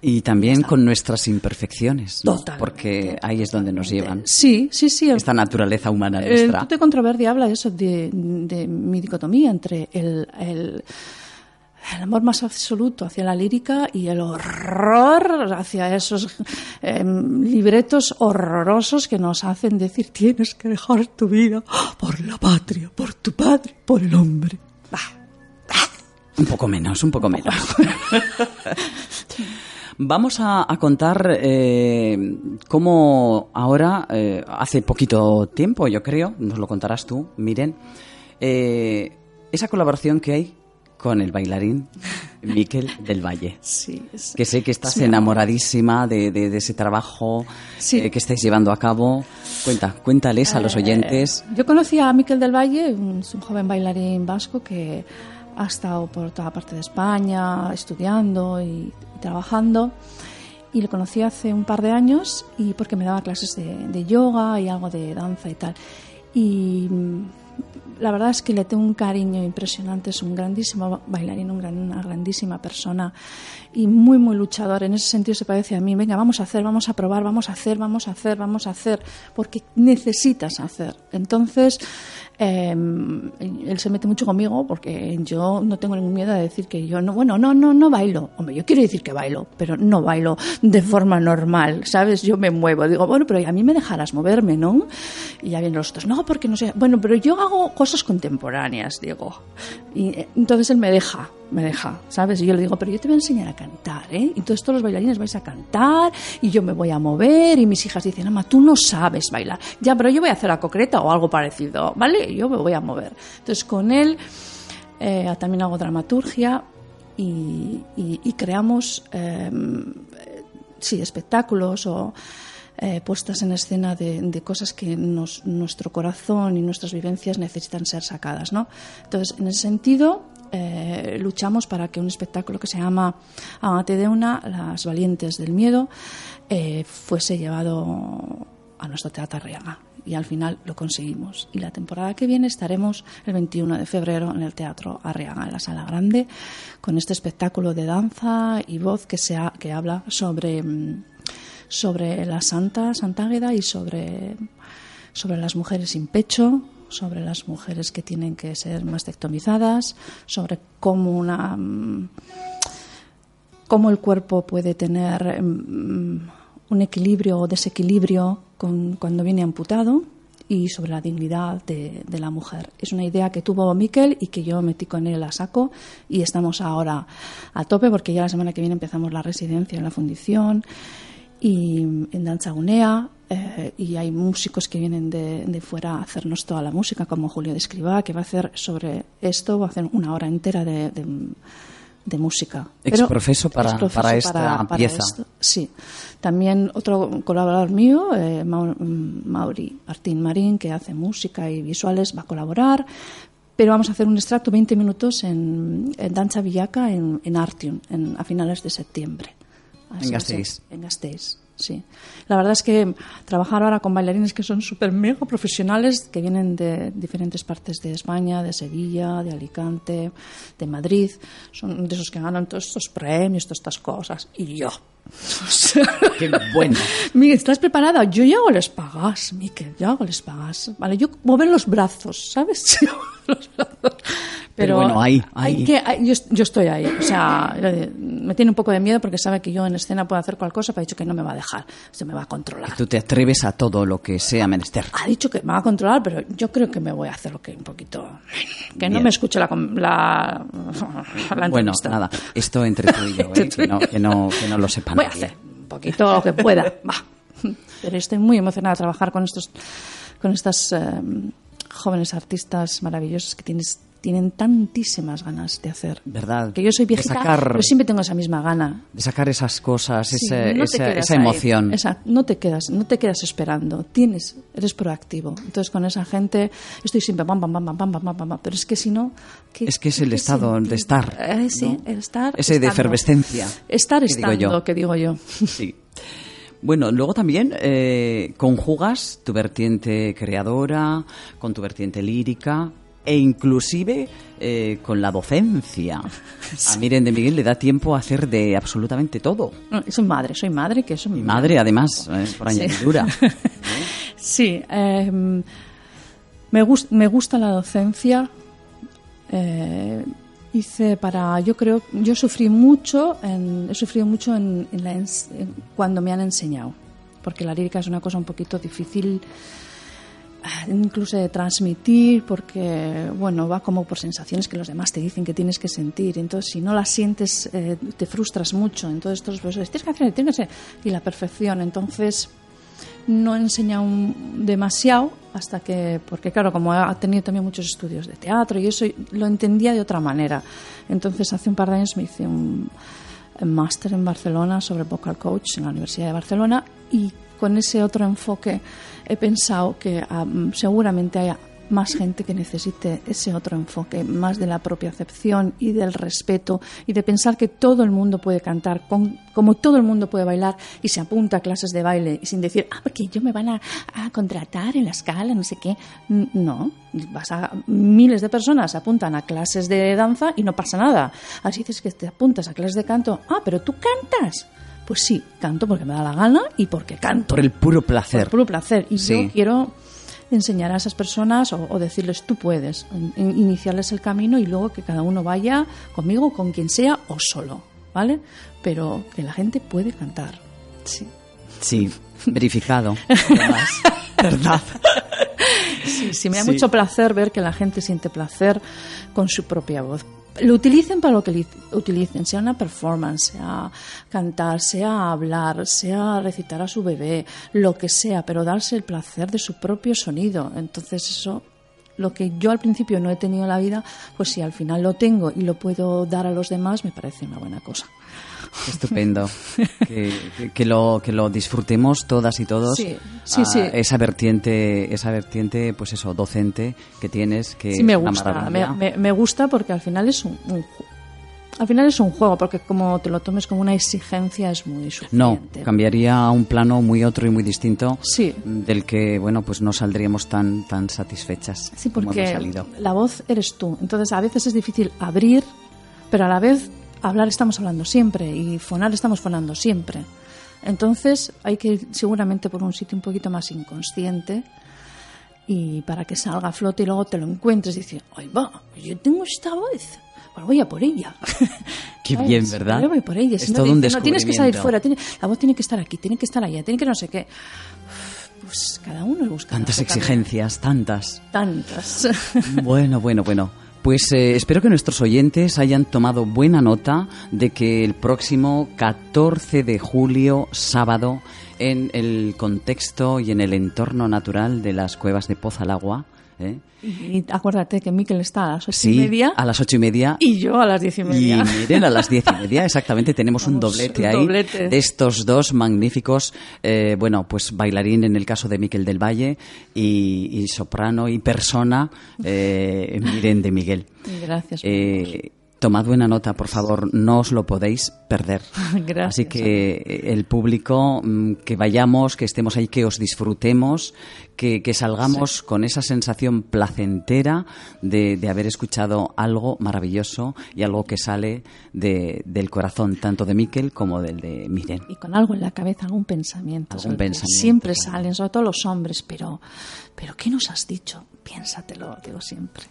Speaker 2: Y también con nuestras imperfecciones, porque ahí es donde nos llevan.
Speaker 5: Sí, sí, sí.
Speaker 2: Esta naturaleza humana
Speaker 5: El
Speaker 2: nuestra.
Speaker 5: Tute Controverdi habla de eso, de, de mi dicotomía entre el, el, el amor más absoluto hacia la lírica y el horror hacia esos em, libretos horrorosos que nos hacen decir tienes que dejar tu vida por la patria, por tu padre, por el hombre. Bah.
Speaker 2: Un poco menos, un poco menos. *laughs* Vamos a, a contar eh, cómo ahora, eh, hace poquito tiempo, yo creo, nos lo contarás tú, Miren, eh, esa colaboración que hay con el bailarín *laughs* Miquel del Valle.
Speaker 5: Sí, es-
Speaker 2: Que sé que estás
Speaker 5: Sí.
Speaker 2: enamoradísima de, de- de ese trabajo
Speaker 5: Sí.
Speaker 2: eh, que estáis llevando a cabo. Cuenta, cuéntales a los oyentes.
Speaker 5: Yo conocí a Miquel del Valle, un, es un joven bailarín vasco que ha estado por toda parte de España estudiando y, y trabajando. Y lo conocí hace un par de años y porque me daba clases de, de yoga y algo de danza y tal. Y mm, la verdad es que le tengo un cariño impresionante, es un grandísimo bailarín, un gran- una grandísima persona y muy, muy luchador. En ese sentido se parece a mí. Venga, vamos a hacer, vamos a probar, vamos a hacer, vamos a hacer, vamos a hacer, porque necesitas hacer. Entonces, eh, él se mete mucho conmigo porque yo no tengo ningún miedo de decir que yo no, bueno, no, no, no bailo. Hombre, yo quiero decir que bailo, pero no bailo de forma normal, ¿sabes? Yo me muevo. Digo, bueno, pero a mí me dejarás moverme, ¿no? Y ya vienen los otros, no, porque no sé. Bueno, pero yo hago cosas contemporáneas, digo. Y eh, entonces él me deja, me deja, ¿sabes? Y yo le digo, pero yo te voy a enseñar a cantar, ¿eh? Y todos los bailarines vais a cantar y yo me voy a mover y mis hijas dicen, mamá, tú no sabes bailar. Ya, pero yo voy a hacer la concreta o algo parecido, ¿vale? Yo me voy a mover. Entonces con él eh, también hago dramaturgia y, creamos, eh, sí, espectáculos o eh, puestas en escena de, de cosas que nos- nuestro corazón y nuestras vivencias necesitan ser sacadas, ¿no? Entonces, en ese sentido, eh, luchamos para que un espectáculo que se llama Amate de una, Las Valientes del Miedo, eh, fuese llevado a nuestro Teatro Arriaga. Y al final lo conseguimos. Y la temporada que viene estaremos el 21 de febrero en el Teatro Arriaga, en la Sala Grande, con este espectáculo de danza y voz que, se que habla sobre, mm, sobre la Santa, Santa Águeda y sobre, sobre las mujeres sin pecho, sobre las mujeres que tienen que ser mastectomizadas, sobre cómo una... mm, cómo el cuerpo puede tener mm, un equilibrio o desequilibrio con- cuando viene amputado y sobre la dignidad de, la mujer. Es una idea que tuvo Miquel y que yo metí con él a saco y estamos ahora a tope porque ya la semana que viene empezamos la residencia en la fundición y en Danza Gunea eh, y hay músicos que vienen de, de fuera a hacernos toda la música como Julio de Escribá que va a hacer sobre esto va a hacer una hora entera de, de, de música
Speaker 2: Exprofeso para-
Speaker 5: exprofeso
Speaker 2: para esta pieza.
Speaker 5: esto, sí también otro colaborador mío eh, Mau- Mauri Martín Marín que hace música y visuales va a colaborar pero vamos a hacer un extracto 20 minutos en, en Danza Villaca en, en Artium en- a finales de septiembre Así.
Speaker 2: Gasteiz.
Speaker 5: En Gasteiz, sí. La verdad es que trabajar ahora con bailarines que son súper mega profesionales, que vienen de diferentes partes de España, de Sevilla, de Alicante, de Madrid, son de esos que ganan todos estos premios, todas estas cosas. Y yo. *laughs* O sea,
Speaker 2: Qué bueno.
Speaker 5: Miguel, ¿estás preparada? Yo ya hago les pagas, Miquel, yo hago les pagas. Vale, yo mover los brazos, ¿sabes? *laughs* Yo los brazos.
Speaker 2: Pero bueno, ahí,
Speaker 5: hay que- hay- yo, yo estoy ahí. O sea, eh, me tiene un poco de miedo porque sabe que yo en escena puedo hacer cualquier cosa, pero ha dicho que no me va a dejar, se me va a controlar.
Speaker 2: Tú te atreves a todo lo que sea menester.
Speaker 5: Ha dicho que me va a controlar, pero yo creo que me voy a hacer lo que un poquito. Que no me escuche la, la, *laughs* la
Speaker 2: Bueno, nada, esto entre tú y yo, ¿eh? *laughs* que, no, que, no, que no lo sepa
Speaker 5: Voy a hacer un poquito lo que pueda. *laughs* Va. Pero estoy muy emocionada de trabajar con estos, con estas eh, jóvenes artistas maravillosos que tienes, tienen tantísimas ganas de hacer.
Speaker 2: ¿Verdad?
Speaker 5: Que yo soy
Speaker 2: De
Speaker 5: viejita,
Speaker 2: sacar-
Speaker 5: pero siempre tengo esa misma gana.
Speaker 2: De sacar esas cosas,
Speaker 5: Sí,
Speaker 2: ese-
Speaker 5: no
Speaker 2: esa, esa emoción.
Speaker 5: Esa- no te quedas, no te quedas esperando. Tienes, eres proactivo. Entonces con esa gente estoy siempre pam pam pam pam pam pam pam, pam, pero es que si no, ¿qué-
Speaker 2: Es que es el estado de estar,
Speaker 5: Eh, sí,
Speaker 2: ¿no?
Speaker 5: el estar.
Speaker 2: Ese de
Speaker 5: estando.
Speaker 2: efervescencia,
Speaker 5: Estar
Speaker 2: que digo
Speaker 5: estando,
Speaker 2: yo.
Speaker 5: que digo yo. *laughs*
Speaker 2: Sí. Bueno, luego también eh, conjugas tu vertiente creadora con tu vertiente lírica e inclusive eh, con la docencia. *laughs* A Miren de Miguel le da tiempo a hacer de absolutamente todo.
Speaker 5: No, soy madre, soy madre, que eso
Speaker 2: Mi madre, además, eh, por
Speaker 5: Sí.
Speaker 2: añadidura. *laughs*
Speaker 5: Sí, eh, me, gus- me gusta la docencia. Eh, hice para, yo creo, yo sufrí mucho, en- he sufrido mucho en, en la en- cuando me han enseñado, porque la lírica es una cosa un poquito difícil incluso de transmitir porque bueno va como por sensaciones que los demás te dicen que tienes que sentir. Entonces si no las sientes eh, te frustras mucho. Entonces todos los profesores tienes que hacer que y la perfección. Entonces no un- demasiado hasta que, porque claro, como ha tenido también muchos estudios de teatro y eso, lo entendía de otra manera. Entonces, hace un par de años me hice un máster en Barcelona sobre vocal coach en la Universidad de Barcelona y con ese otro enfoque he pensado que ah, mm, seguramente haya más gente que necesite ese otro enfoque, más de la propia acepción y del respeto y de pensar que todo el mundo puede cantar, con- como todo el mundo puede bailar y se apunta a clases de baile y sin decir, ah, porque yo me van a, a contratar en la escala, no sé qué. No, vas a, miles de personas se apuntan a clases de danza y no pasa nada. Así dices que te apuntas a clases de canto, ah, pero tú cantas. Pues sí, canto porque me da la gana y porque canto
Speaker 2: Por el puro placer.
Speaker 5: por puro placer. Y
Speaker 2: Sí.
Speaker 5: yo quiero enseñar a esas personas o, o decirles tú puedes, in- in- iniciarles el camino y luego que cada uno vaya conmigo, con quien sea o solo, ¿vale? Pero que la gente puede cantar. Sí.
Speaker 2: Sí, *laughs* verificado. *laughs* ¿verdad?
Speaker 5: Sí, sí, me da
Speaker 2: Sí.
Speaker 5: mucho placer ver que la gente siente placer con su propia voz. Lo utilicen para lo que li- utilicen, sea una performance, sea cantar, sea hablar, sea recitar a su bebé, lo que sea, pero darse el placer de su propio sonido. Entonces eso, lo que yo al principio no he tenido en la vida, pues si al final lo tengo y lo puedo dar a los demás, me parece una buena cosa.
Speaker 2: Estupendo. Que, que- que lo, que lo disfrutemos todas y todos.
Speaker 5: Sí, sí,
Speaker 2: a
Speaker 5: sí.
Speaker 2: Esa vertiente, esa vertiente, pues eso, docente que tienes, que
Speaker 5: Sí, me gusta, me, me- me gusta porque al final es un, un al final es un juego, porque como te lo tomes como una exigencia es muy
Speaker 2: No,
Speaker 5: suficiente.
Speaker 2: cambiaría a un plano muy otro y muy distinto
Speaker 5: Sí.
Speaker 2: del que, bueno, pues no saldríamos tan, tan satisfechas
Speaker 5: Sí,
Speaker 2: como hemos
Speaker 5: porque
Speaker 2: salido.
Speaker 5: la voz eres tú. Entonces a veces es difícil abrir, pero a la vez hablar estamos hablando siempre y fonar estamos fonando siempre. Entonces hay que ir seguramente por un sitio un poquito más inconsciente y para que salga a flote y luego te lo encuentres y dices, ay va, yo tengo esta voz, pues voy a por ella. *laughs*
Speaker 2: Qué
Speaker 5: ¿Sabes?
Speaker 2: bien, ¿verdad?
Speaker 5: Yo voy por ella.
Speaker 2: Es
Speaker 5: Si no
Speaker 2: todo
Speaker 5: te
Speaker 2: un
Speaker 5: dicen, no, tienes que salir fuera, tiene- la voz tiene que estar aquí, tiene que estar allá, tiene que no sé qué. Pues cada uno busca.
Speaker 2: Tantas exigencias, tantas.
Speaker 5: Tantas.
Speaker 2: Bueno, bueno, bueno. Pues eh, espero que nuestros oyentes hayan tomado buena nota de que el próximo 14 de julio, sábado, en el contexto y en el entorno natural de las cuevas de Poza al Agua, ¿eh?
Speaker 5: y acuérdate que Miquel está a las ocho
Speaker 2: sí,
Speaker 5: y media
Speaker 2: a las ocho y media.
Speaker 5: y yo a las diez y
Speaker 2: Y
Speaker 5: media.
Speaker 2: miren, a las diez y media exactamente tenemos un
Speaker 5: Vamos,
Speaker 2: doblete
Speaker 5: un
Speaker 2: ahí
Speaker 5: doblete.
Speaker 2: de estos dos magníficos, eh, bueno, pues bailarín en el caso de Miquel del Valle y, y soprano y persona, eh, Miren de Miguel.
Speaker 5: Gracias.
Speaker 2: Eh, tomad buena nota, por favor, no os lo podéis perder. *laughs*
Speaker 5: Gracias.
Speaker 2: Así que eh, el público, mm, que vayamos, que estemos ahí, que os disfrutemos, que, que salgamos con esa sensación placentera de, de haber escuchado algo maravilloso y algo que sale de- del corazón, tanto de Miquel como del de Miren.
Speaker 5: y con algo en la cabeza, algún pensamiento.
Speaker 2: Algún pensamiento,
Speaker 5: Siempre
Speaker 2: claro.
Speaker 5: salen, sobre todo los hombres, pero, pero ¿qué nos has dicho? Piénsatelo, digo siempre.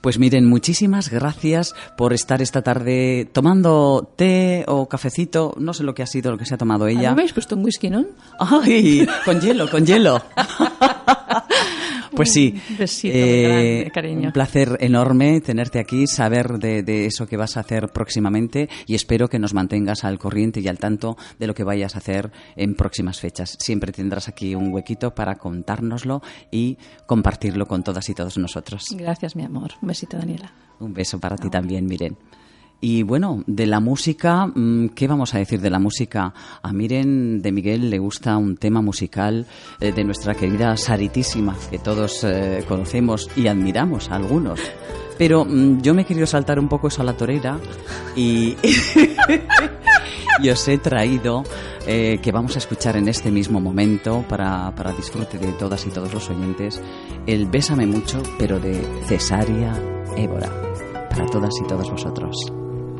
Speaker 2: Pues miren, muchísimas gracias por estar esta tarde tomando té o cafecito, no sé lo que ha sido, lo que se ha tomado
Speaker 5: ¿No
Speaker 2: ella.
Speaker 5: me habéis puesto un whisky, no?
Speaker 2: ¡Ay! Con hielo, con hielo. *laughs* Pues sí.
Speaker 5: Un besito grande, cariño.
Speaker 2: Un placer enorme tenerte aquí, saber de, de eso que vas a hacer próximamente y espero que nos mantengas al corriente y al tanto de lo que vayas a hacer en próximas fechas. Siempre tendrás aquí un huequito para contárnoslo y compartirlo con todas y todos nosotros.
Speaker 5: Gracias, mi amor. Un besito, Daniela.
Speaker 2: Un beso para ti también, Miren. Y bueno, de la música, mm, ¿qué vamos a decir de la música? A Miren de Miguel le gusta un tema musical eh, de nuestra querida Saritísima, que todos eh, conocemos y admiramos algunos. Pero mm, yo me he querido saltar un poco eso a la torera *laughs* y, os he traído eh, que vamos a escuchar en este mismo momento para, para disfrute de todas y todos los oyentes el Bésame mucho, pero de Cesárea Évora, para todas y todos vosotros.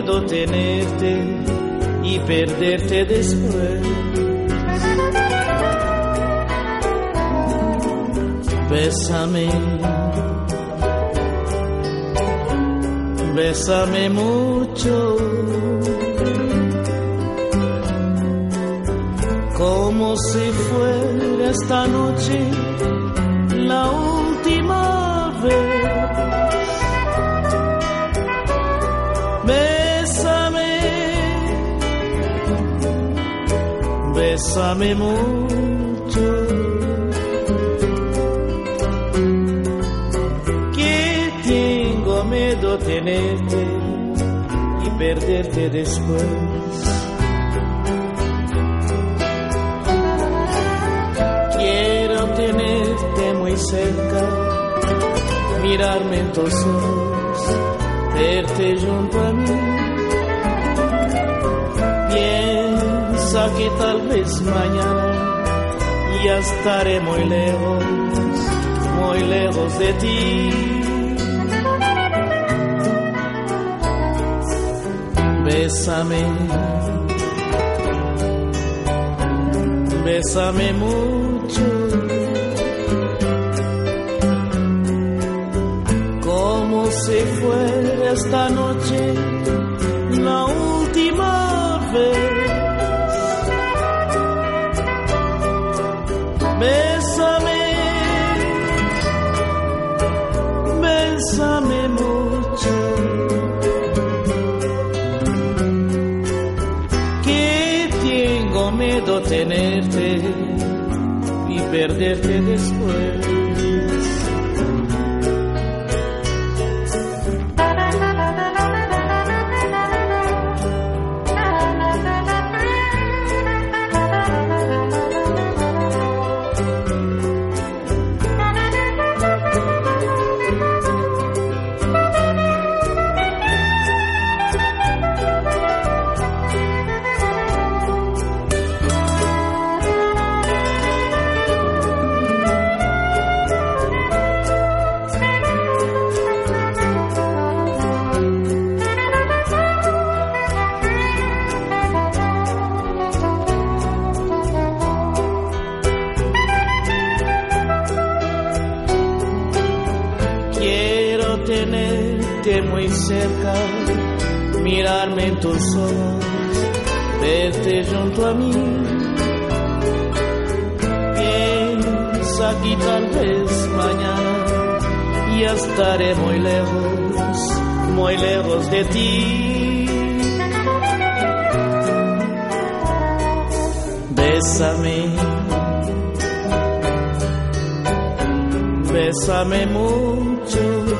Speaker 6: Miedo tenerte y perderte después. Bésame, bésame mucho, como si fuera esta noche la última vez. Bésame mucho. Que tengo miedo tenerte y perderte después. Quiero tenerte muy cerca, mirarme en tus ojos verte junto a mí. Que tal vez mañana ya estaré muy lejos, muy lejos de ti. Bésame, bésame mucho. como si fuera esta noche la última vez. Tenerte y perderte después. Mirarme en tus ojos, verte junto a mí. Piensa que tal vez mañana ya estaré muy lejos, muy lejos de ti. Bésame, bésame mucho.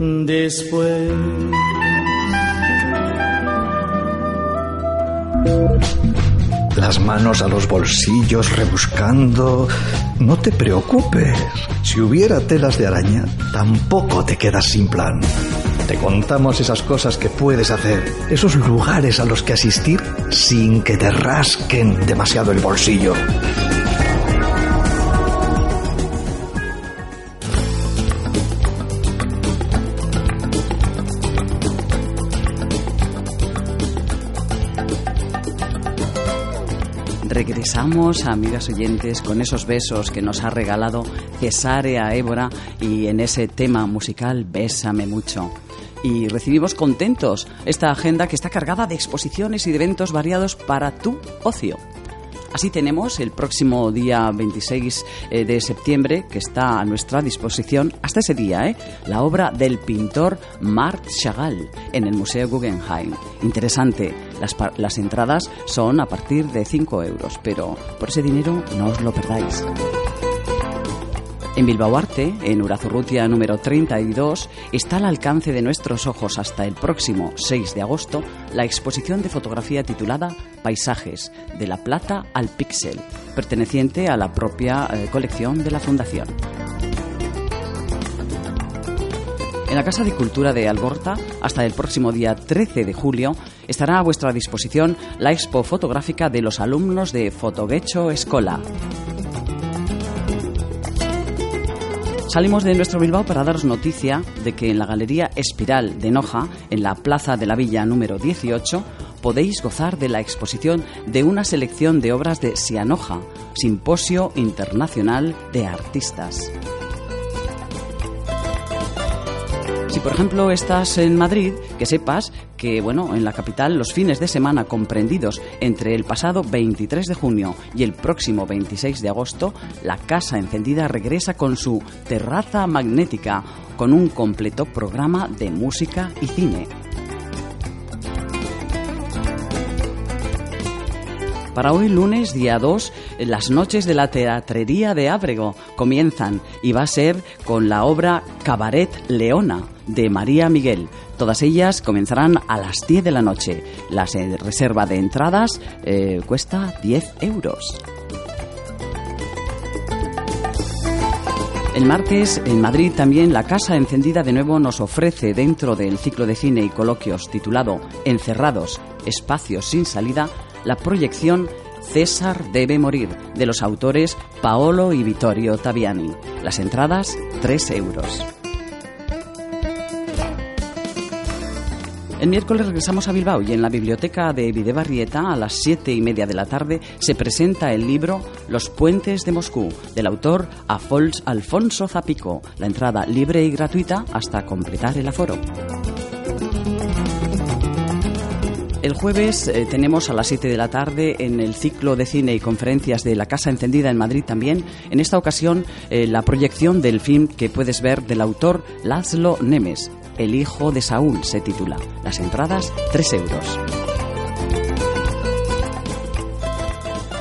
Speaker 6: después.
Speaker 1: Las manos a los bolsillos rebuscando. No te preocupes. Si hubiera telas de araña, tampoco te quedas sin plan. Te contamos esas cosas que puedes hacer, esos lugares a los que asistir sin que te rasquen demasiado el bolsillo.
Speaker 2: Regresamos, amigas oyentes, con esos besos que nos ha regalado Cesarea Évora y en ese tema musical Bésame mucho. Y recibimos contentos esta agenda que está cargada de exposiciones y de eventos variados para tu ocio. Así tenemos el próximo día 26 eh, de septiembre, que está a nuestra disposición hasta ese día, ¿eh? la obra del pintor Marc Chagall en el Museo Guggenheim. Interesante, las, entradas son a partir de 5 euros, pero por ese dinero no os lo perdáis. En Bilbao Arte, en Urazurrutia número 32, está al alcance de nuestros ojos hasta el próximo 6 de agosto la exposición de fotografía titulada Paisajes, de la plata al píxel, perteneciente a la propia eh, colección de la Fundación. En la Casa de Cultura de Algorta, hasta el próximo día 13 de julio, estará a vuestra disposición la expo fotográfica de los alumnos de Fotoguecho Escola. Salimos de nuestro Bilbao para daros noticia de que en la Galería Espiral de Noja, en la Plaza de la Villa número 18, podéis gozar de la exposición de una selección de obras de Sianoja, Simposio Internacional de Artistas. Por ejemplo estás en Madrid, que sepas que bueno, en la capital los fines de semana comprendidos entre el pasado 23 de junio y el próximo 26 de agosto, la Casa Encendida regresa con su terraza magnética con un completo programa de música y cine. Para hoy lunes, día 2, las noches de la teatrería de Ábrego comienzan y va a ser con la obra Cabaret Leona de María Miguel. Todas ellas comenzarán a las 10 de la noche. La se- reserva de entradas eh, cuesta 10 euros. El martes, en Madrid, también la Casa Encendida de nuevo nos ofrece, dentro del ciclo de cine y coloquios titulado Encerrados, Espacios sin salida, la proyección César debe morir, de los autores Paolo y Vittorio Taviani. Las entradas, 3 euros. El miércoles regresamos a Bilbao y en la biblioteca de Videbarrieta a las siete y media de la tarde se presenta el libro Los puentes de Moscú del autor Afol- Alfonso Zapico. La entrada libre y gratuita hasta completar el aforo. El jueves eh, tenemos a las 7 de la tarde en el ciclo de cine y conferencias de la Casa Encendida en Madrid también, en esta ocasión eh, la proyección del film que puedes ver del autor Laszlo Nemes, El hijo de Saúl se titula. Las entradas 3 euros.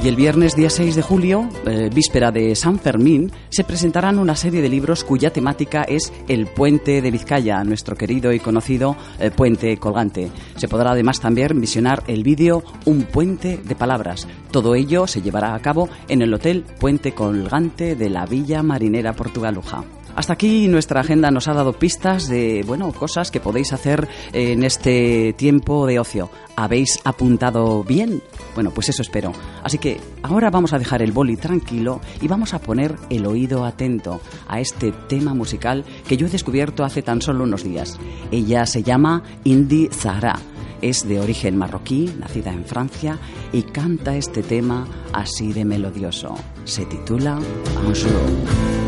Speaker 2: Y el viernes día 6 de julio, eh, víspera de San Fermín, se presentarán una serie de libros cuya temática es el puente de Vizcaya, nuestro querido y conocido eh, puente colgante. Se podrá además también visionar el vídeo Un puente de palabras. Todo ello se llevará a cabo en el Hotel Puente Colgante de la Villa Marinera Portugaluja. Hasta aquí nuestra agenda nos ha dado pistas de, bueno, cosas que podéis hacer en este tiempo de ocio. ¿Habéis apuntado bien? Bueno, pues eso espero. Así que ahora vamos a dejar el boli tranquilo y vamos a poner el oído atento a este tema musical que yo he descubierto hace tan solo unos días. Ella se llama Indy Zahra. Es de origen marroquí, nacida en Francia, y canta este tema así de melodioso. Se titula Un jour.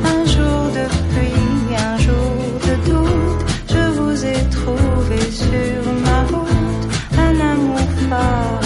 Speaker 7: Un jour de pluie, un jour de doute, je vous ai trouvé sur ma route. Un amour fort,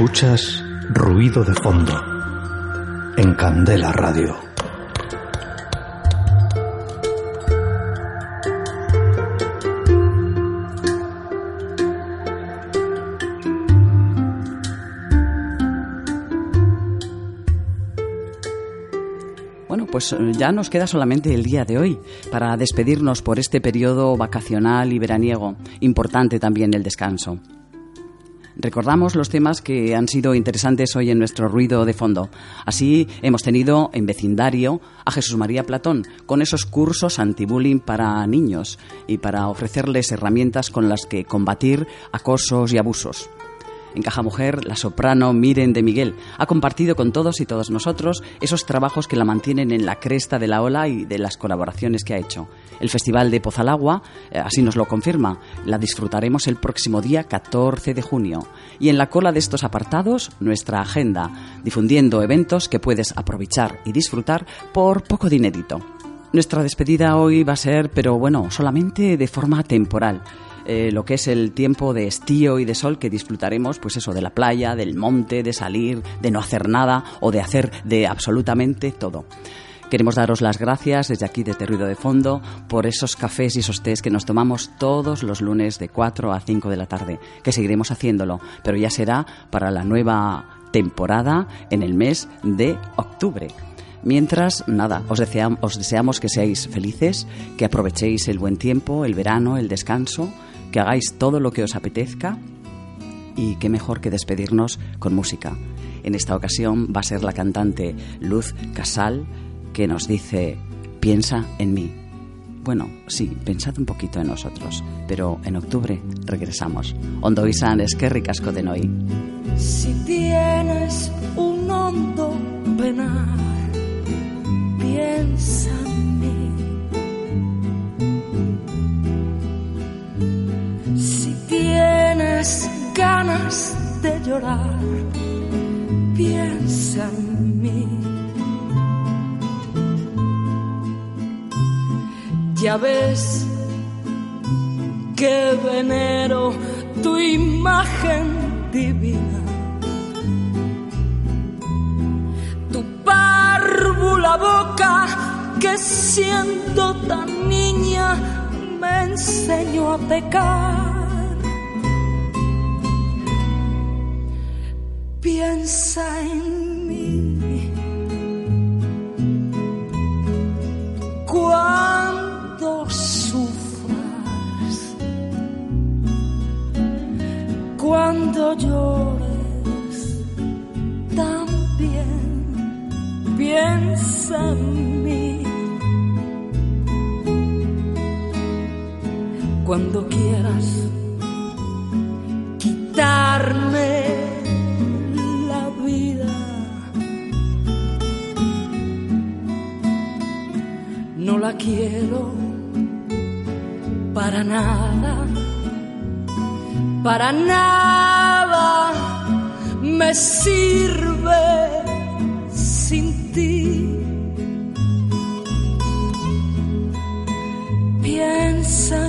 Speaker 1: Escuchas ruido de fondo en Candela Radio.
Speaker 2: Bueno, pues eh, ya nos queda solamente el día de hoy para despedirnos por este periodo vacacional y veraniego. Importante también el descanso. Recordamos los temas que han sido interesantes hoy en nuestro ruido de fondo. Así hemos tenido en vecindario a Jesús María Platón con esos cursos anti-bullying para niños y para ofrecerles herramientas con las que combatir acosos y abusos. En Caja Mujer, la soprano Miren de Miguel ha compartido con todos y todas nosotros esos trabajos que la mantienen en la cresta de la ola y de las colaboraciones que ha hecho. El Festival de Pozalagua, eh, así nos lo confirma, la disfrutaremos el próximo día 14 de junio. Y en la cola de estos apartados, nuestra agenda, difundiendo eventos que puedes aprovechar y disfrutar por poco dinerito. Nuestra despedida hoy va a ser, pero bueno, solamente de forma temporal. Eh, lo que es el tiempo de estío y de sol que disfrutaremos, pues eso, de la playa, del monte, de salir, de no hacer nada o de hacer de absolutamente todo. Queremos daros las gracias desde aquí, desde Ruido de Fondo, por esos cafés y esos tés que nos tomamos todos los lunes de 4 a 5 de la tarde, que seguiremos haciéndolo, pero ya será para la nueva temporada en el mes de octubre. Mientras, nada, os, os deseamos que seáis felices, que aprovechéis el buen tiempo, el verano, el descanso, que hagáis todo lo que os apetezca y qué mejor que despedirnos con música. En esta ocasión va a ser la cantante Luz Casal que nos dice, piensa en mí. Bueno, sí, pensad un poquito en nosotros, pero en octubre regresamos. Ondo izan eskerrik asko denoi.
Speaker 8: Si tienes un hondo penar, piensa en mí. Tienes ganas de llorar, piensa en mí. Ya ves que venero tu imagen divina. Tu párvula boca que siendo tan niña me enseñó a pecar. Piensa en mí. Cuando sufras, cuando llores, también piensa en mí. Cuando quieras quitarme la quiero para nada, para nada me sirve sin ti. Piensa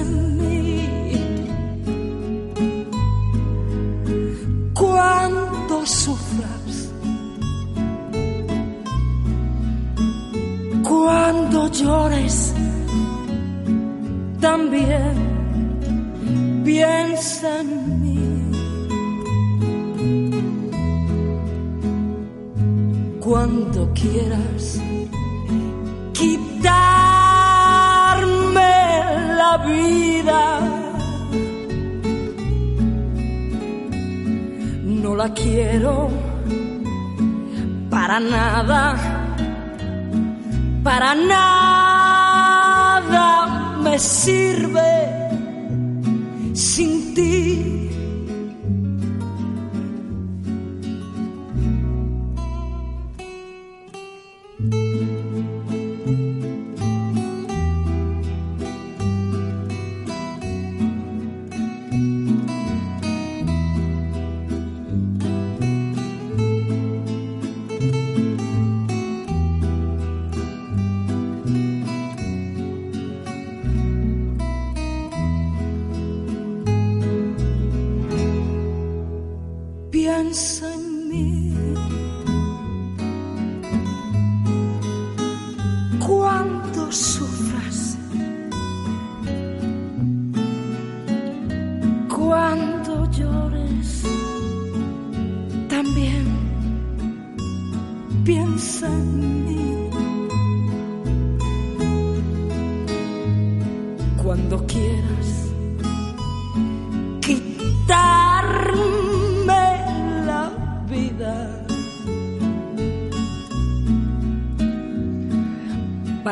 Speaker 8: también piensa en mí. Cuando quieras quitarme la vida, no la quiero para nada, para nada me sirve sin ti.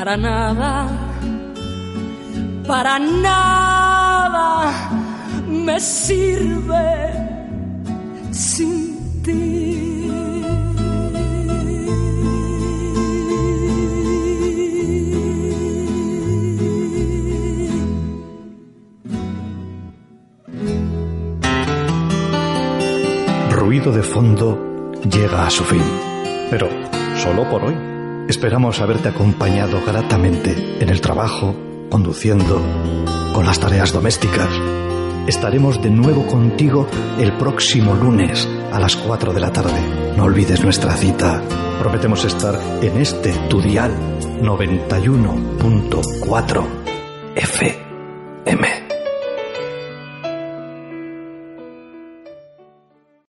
Speaker 8: Para nada, para nada
Speaker 1: Esperamos haberte acompañado gratamente en el trabajo, conduciendo, con las tareas domésticas. Estaremos de nuevo contigo el próximo lunes a las 4 de la tarde. No olvides nuestra cita. Prometemos estar en este tu dial 91.4